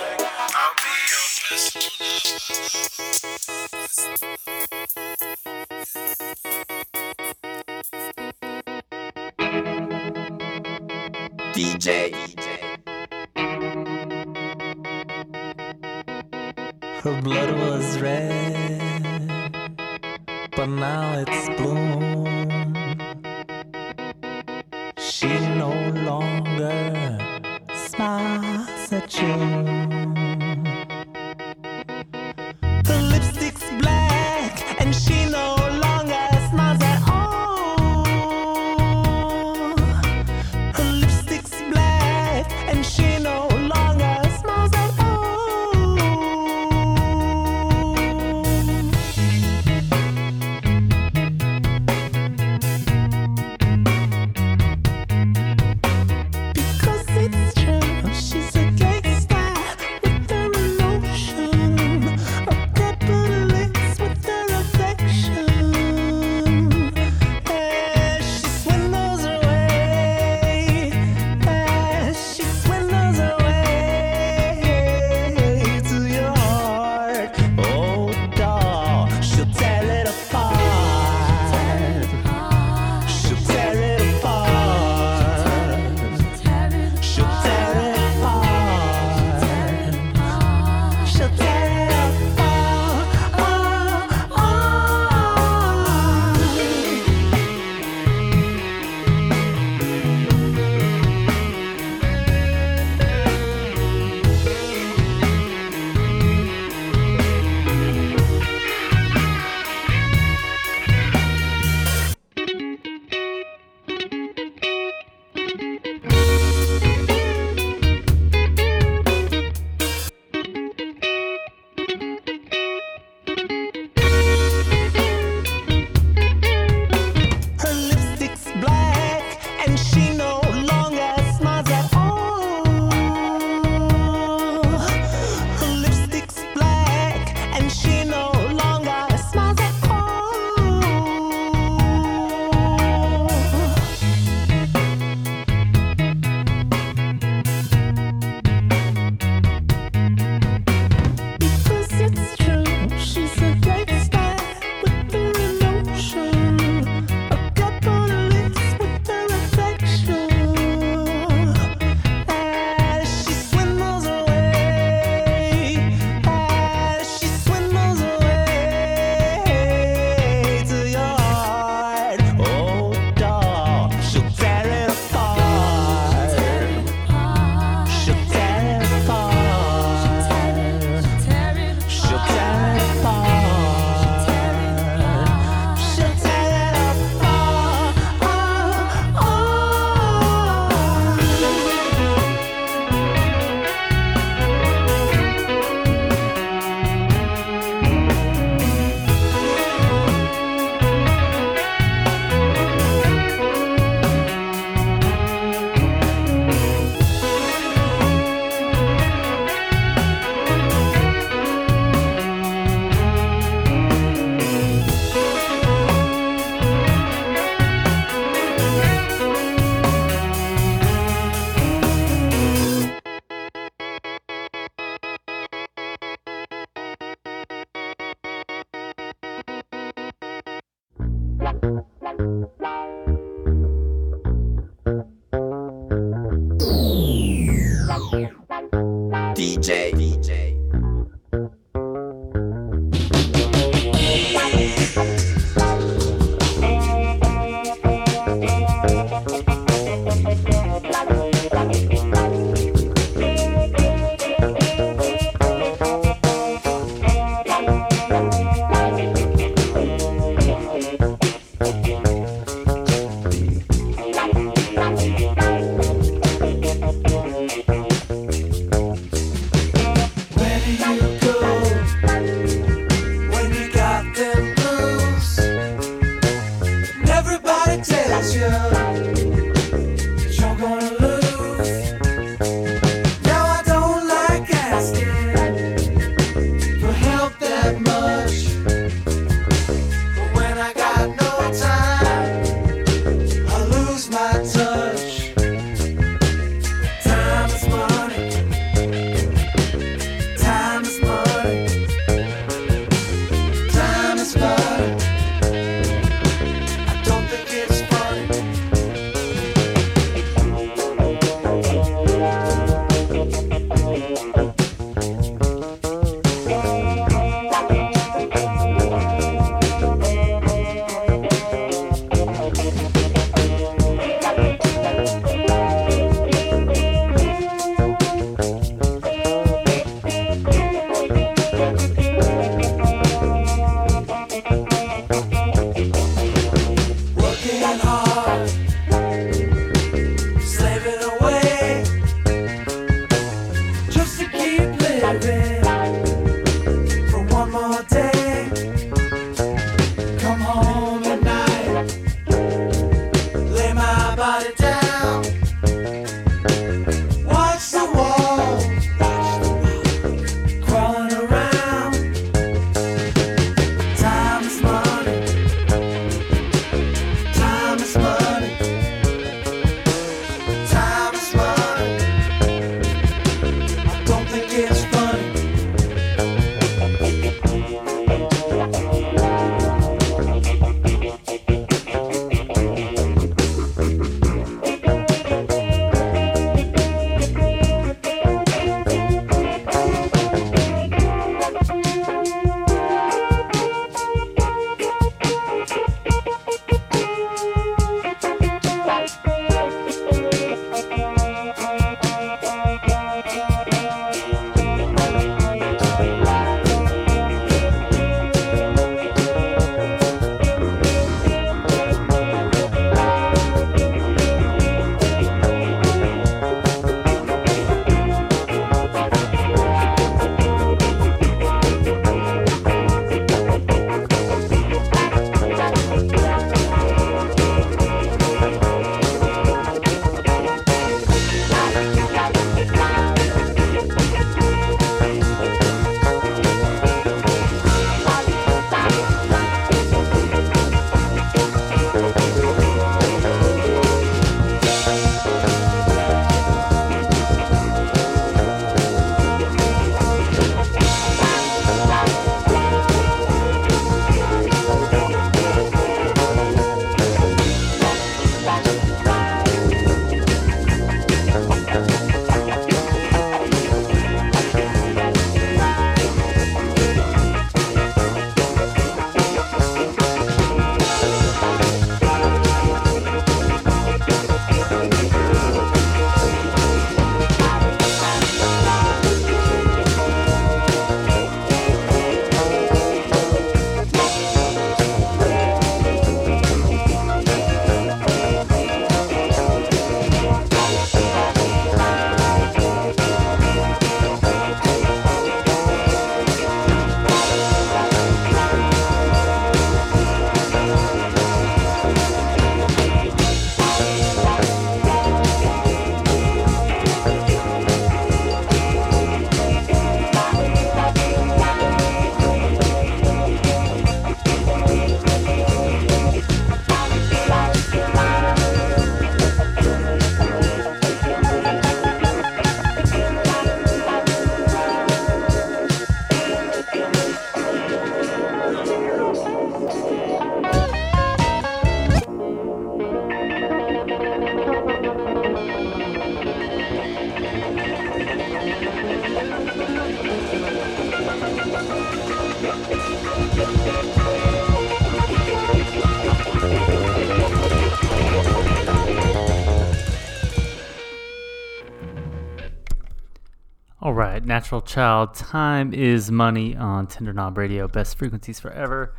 Natural Child. Time is money on Tender Knob Radio. Best frequencies forever.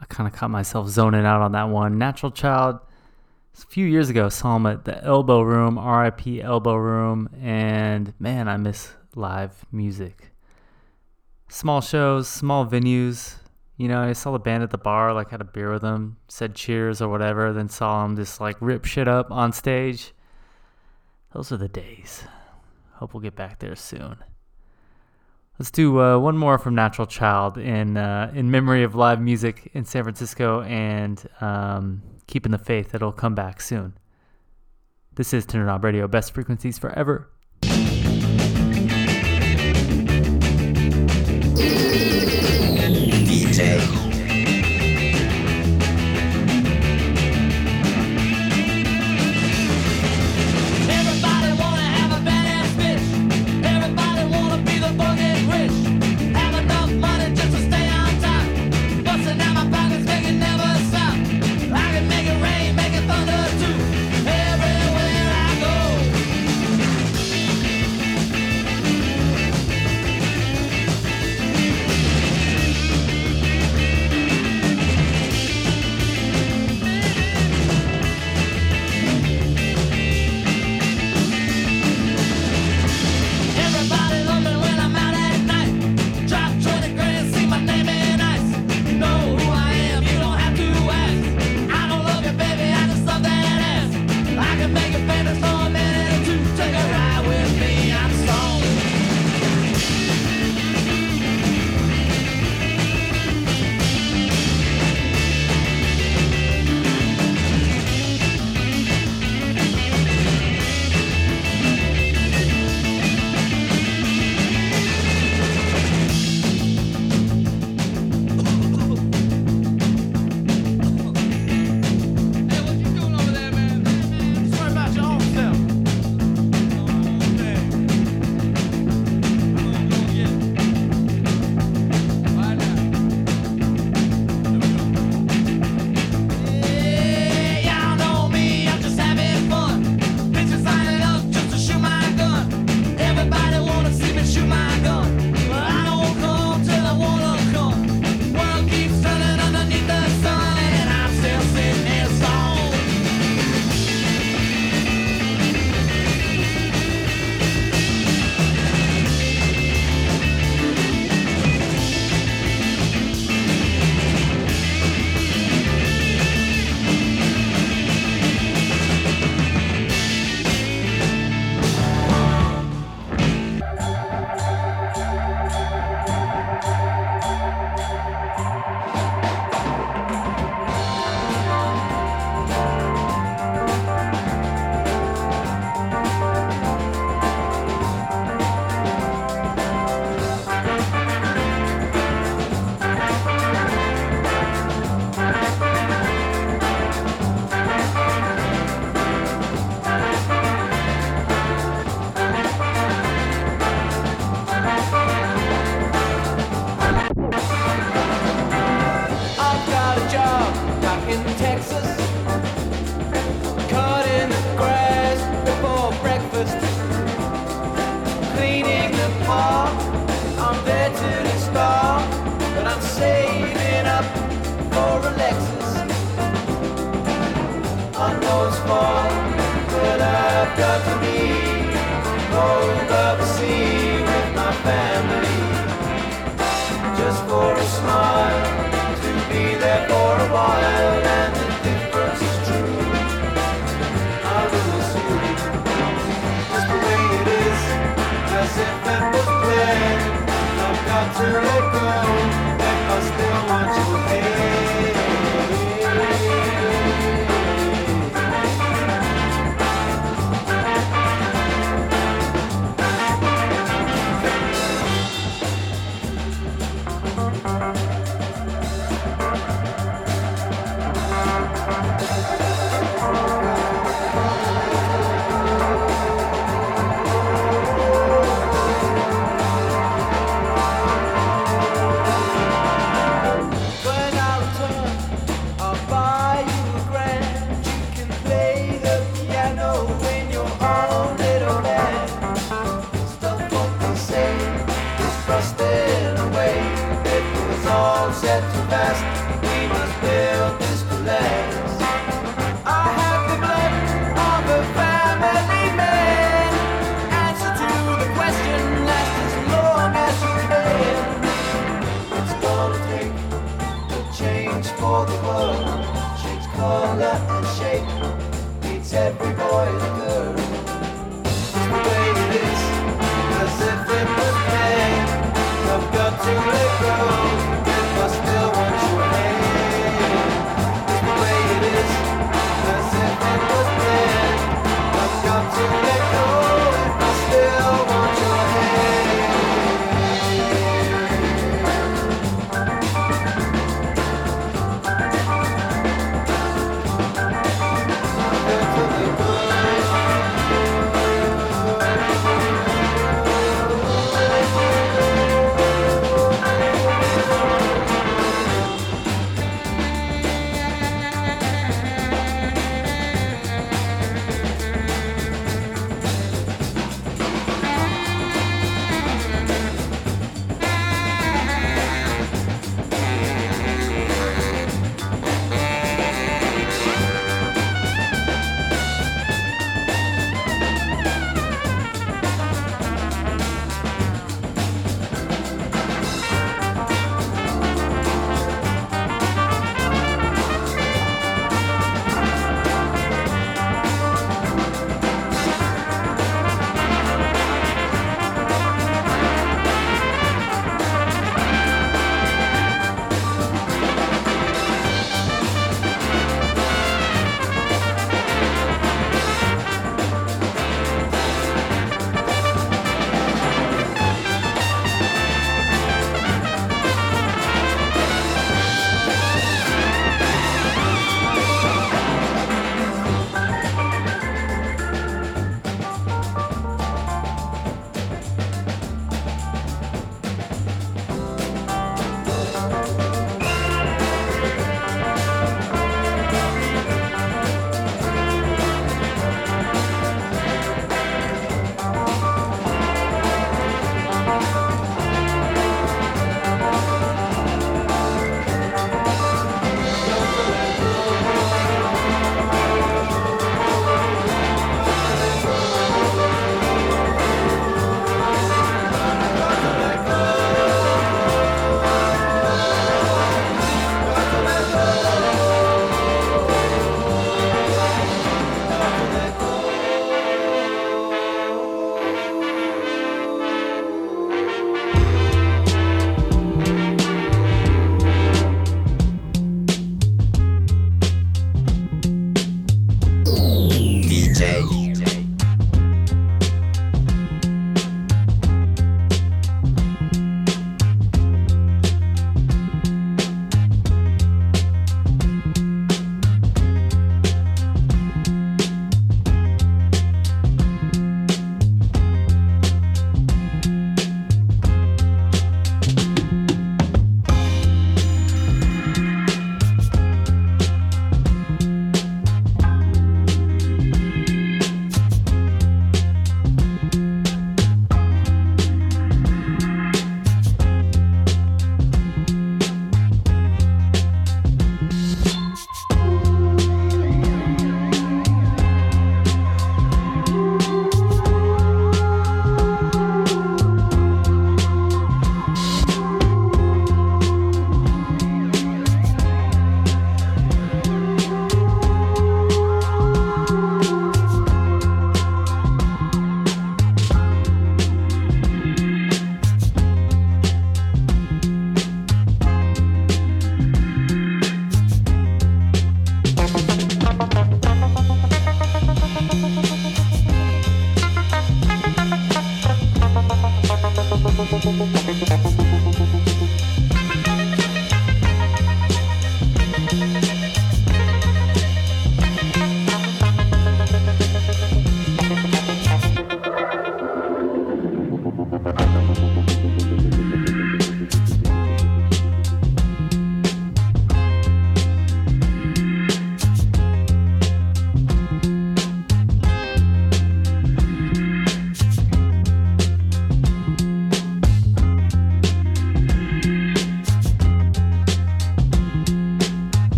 I kind of caught myself zoning out on that one. Natural Child. A few years ago, saw him at the Elbow Room, RIP Elbow Room, and man, I miss live music. Small shows, small venues. You know, I saw the band at the bar, like had a beer with them, said cheers or whatever, then saw them just like rip shit up on stage. Those are the days. Hope we'll get back there soon. Let's do uh, one more from Natural Child in uh, in memory of live music in San Francisco and um, keeping the faith that it'll come back soon. This is Tender Knob Radio, best frequencies forever.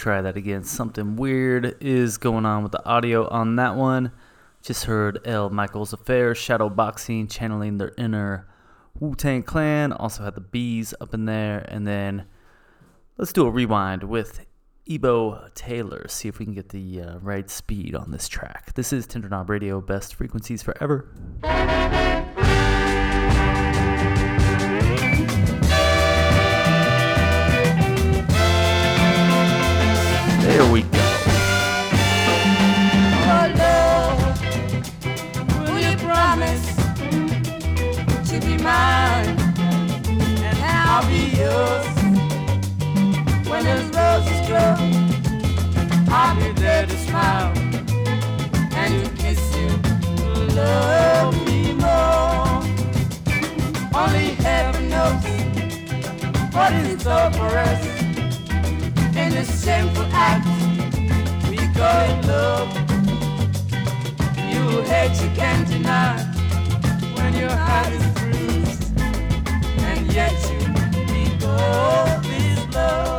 Try that again. Something weird is going on with the audio on that one. Just heard El Michels Affair, Shadow Boxing, channeling their inner Wu Tang Clan. Also had the bees up in there. And then let's do a rewind with Ebo Taylor. See if we can get the uh, right speed on this track. This is Tender Knob Radio, best frequencies forever. There we go. Lord, will you promise to be mine and I'll be yours when those roses grow? I'll be there to smile and to kiss you, love me more. Only heaven knows what is up for us in a shameful act we call it love. You hate you can't deny when your heart is bruised, and yet you speak of this love.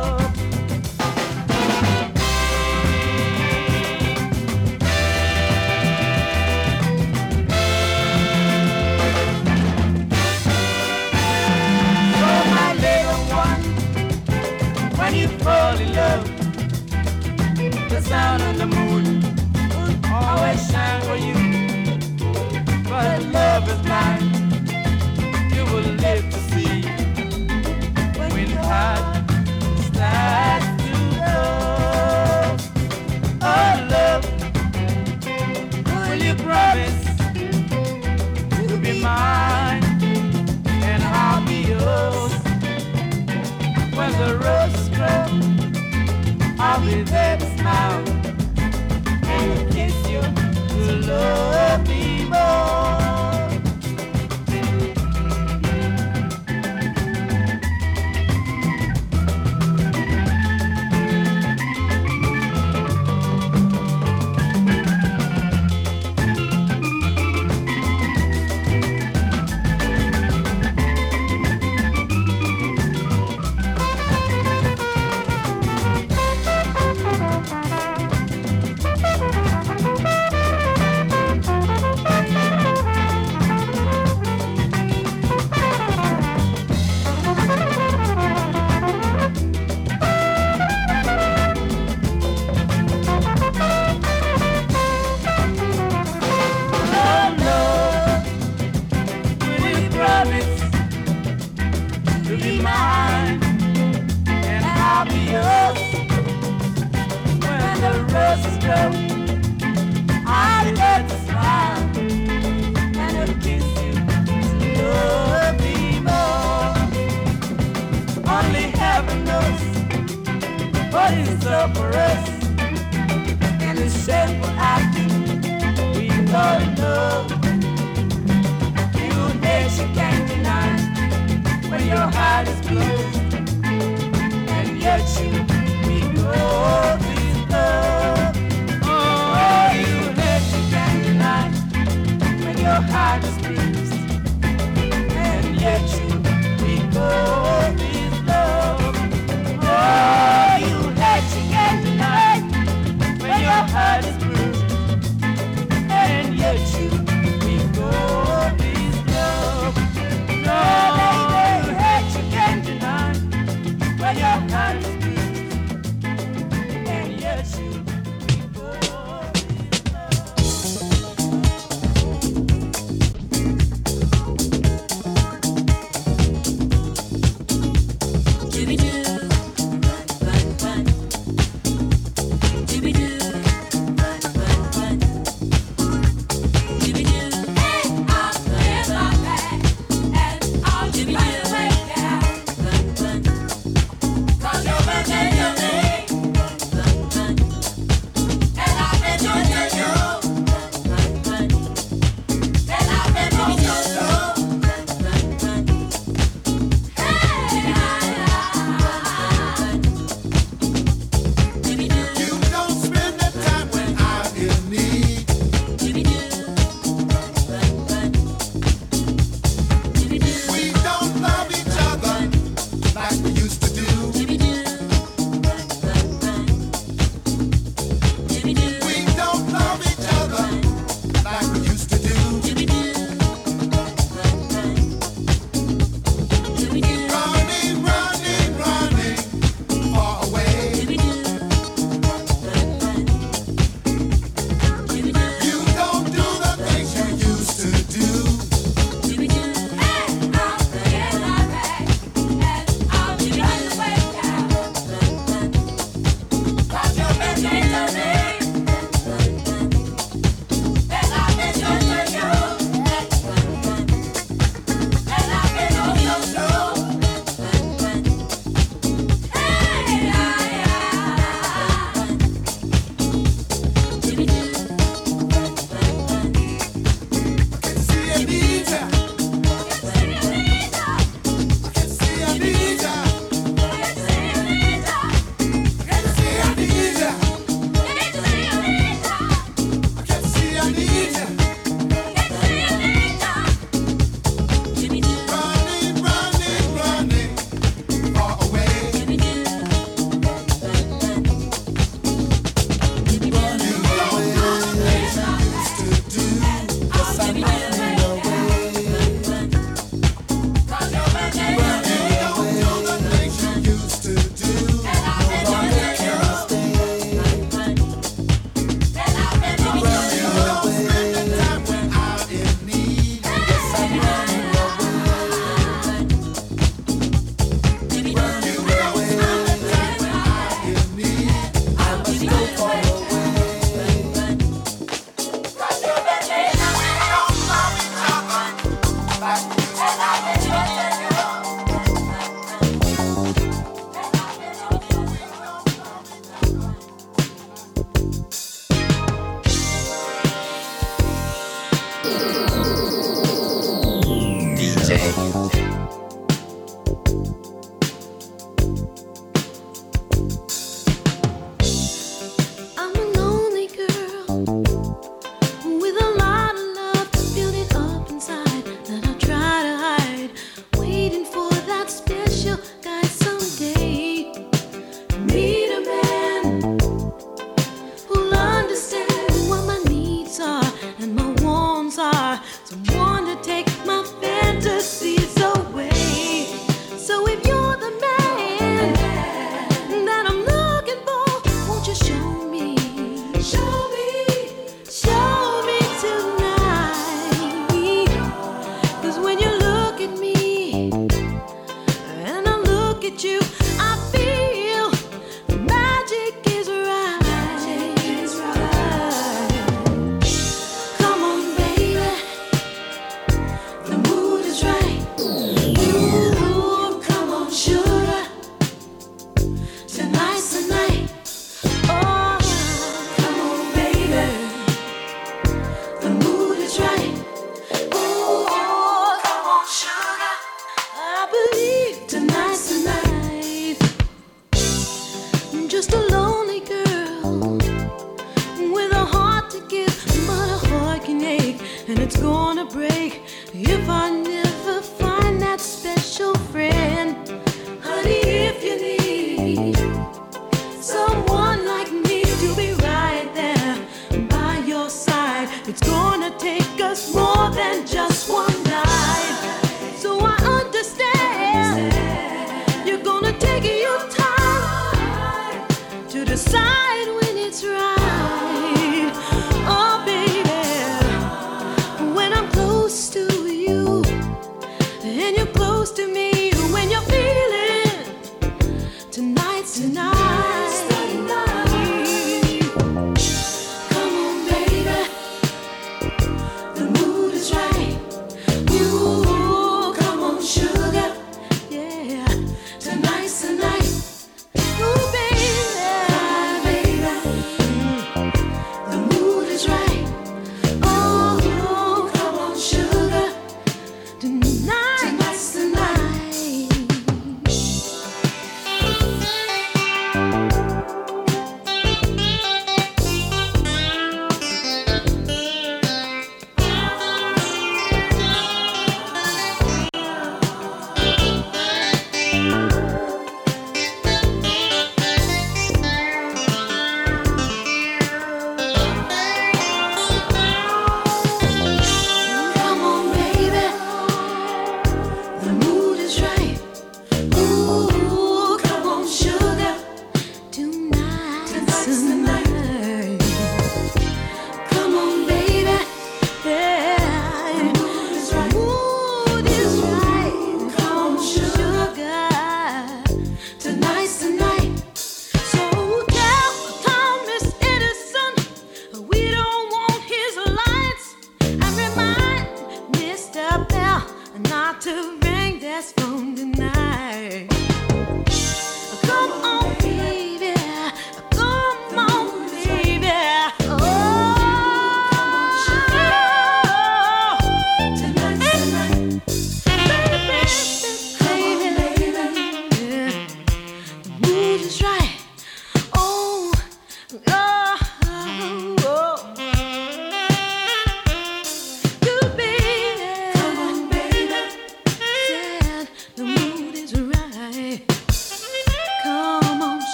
Love, the sun and the moon always shine for you. But love is blind, you will live to see when heart starts to love. Oh love, will you promise to be mine and I'll be yours when the grow? There to smile and kiss you to love me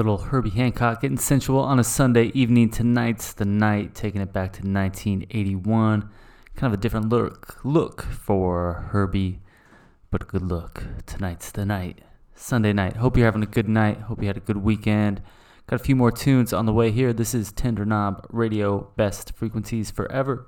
little Herbie Hancock getting sensual on a Sunday evening. Tonight's the night, taking it back to 1981. Kind of a different look, look for Herbie, but good look. Tonight's the night, Sunday night. Hope you're having a good night. Hope you had a good weekend. Got a few more tunes on the way here. This is Tender Knob Radio Best Frequencies Forever.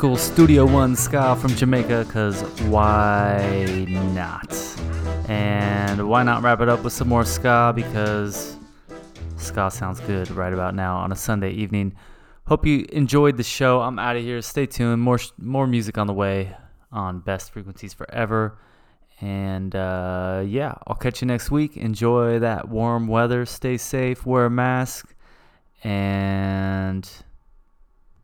School Studio One ska from Jamaica, cause why not? And why not wrap it up with some more ska because ska sounds good right about now on a Sunday evening. Hope you enjoyed the show. I'm out of here. Stay tuned. More more music on the way on Best Frequencies Forever. And uh, yeah, I'll catch you next week. Enjoy that warm weather. Stay safe. Wear a mask. And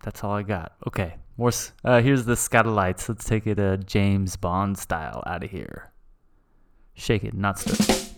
that's all I got. Okay. More. Uh, here's the Skatalites. Let's take it uh, James Bond style out of here. Shake it, not stir.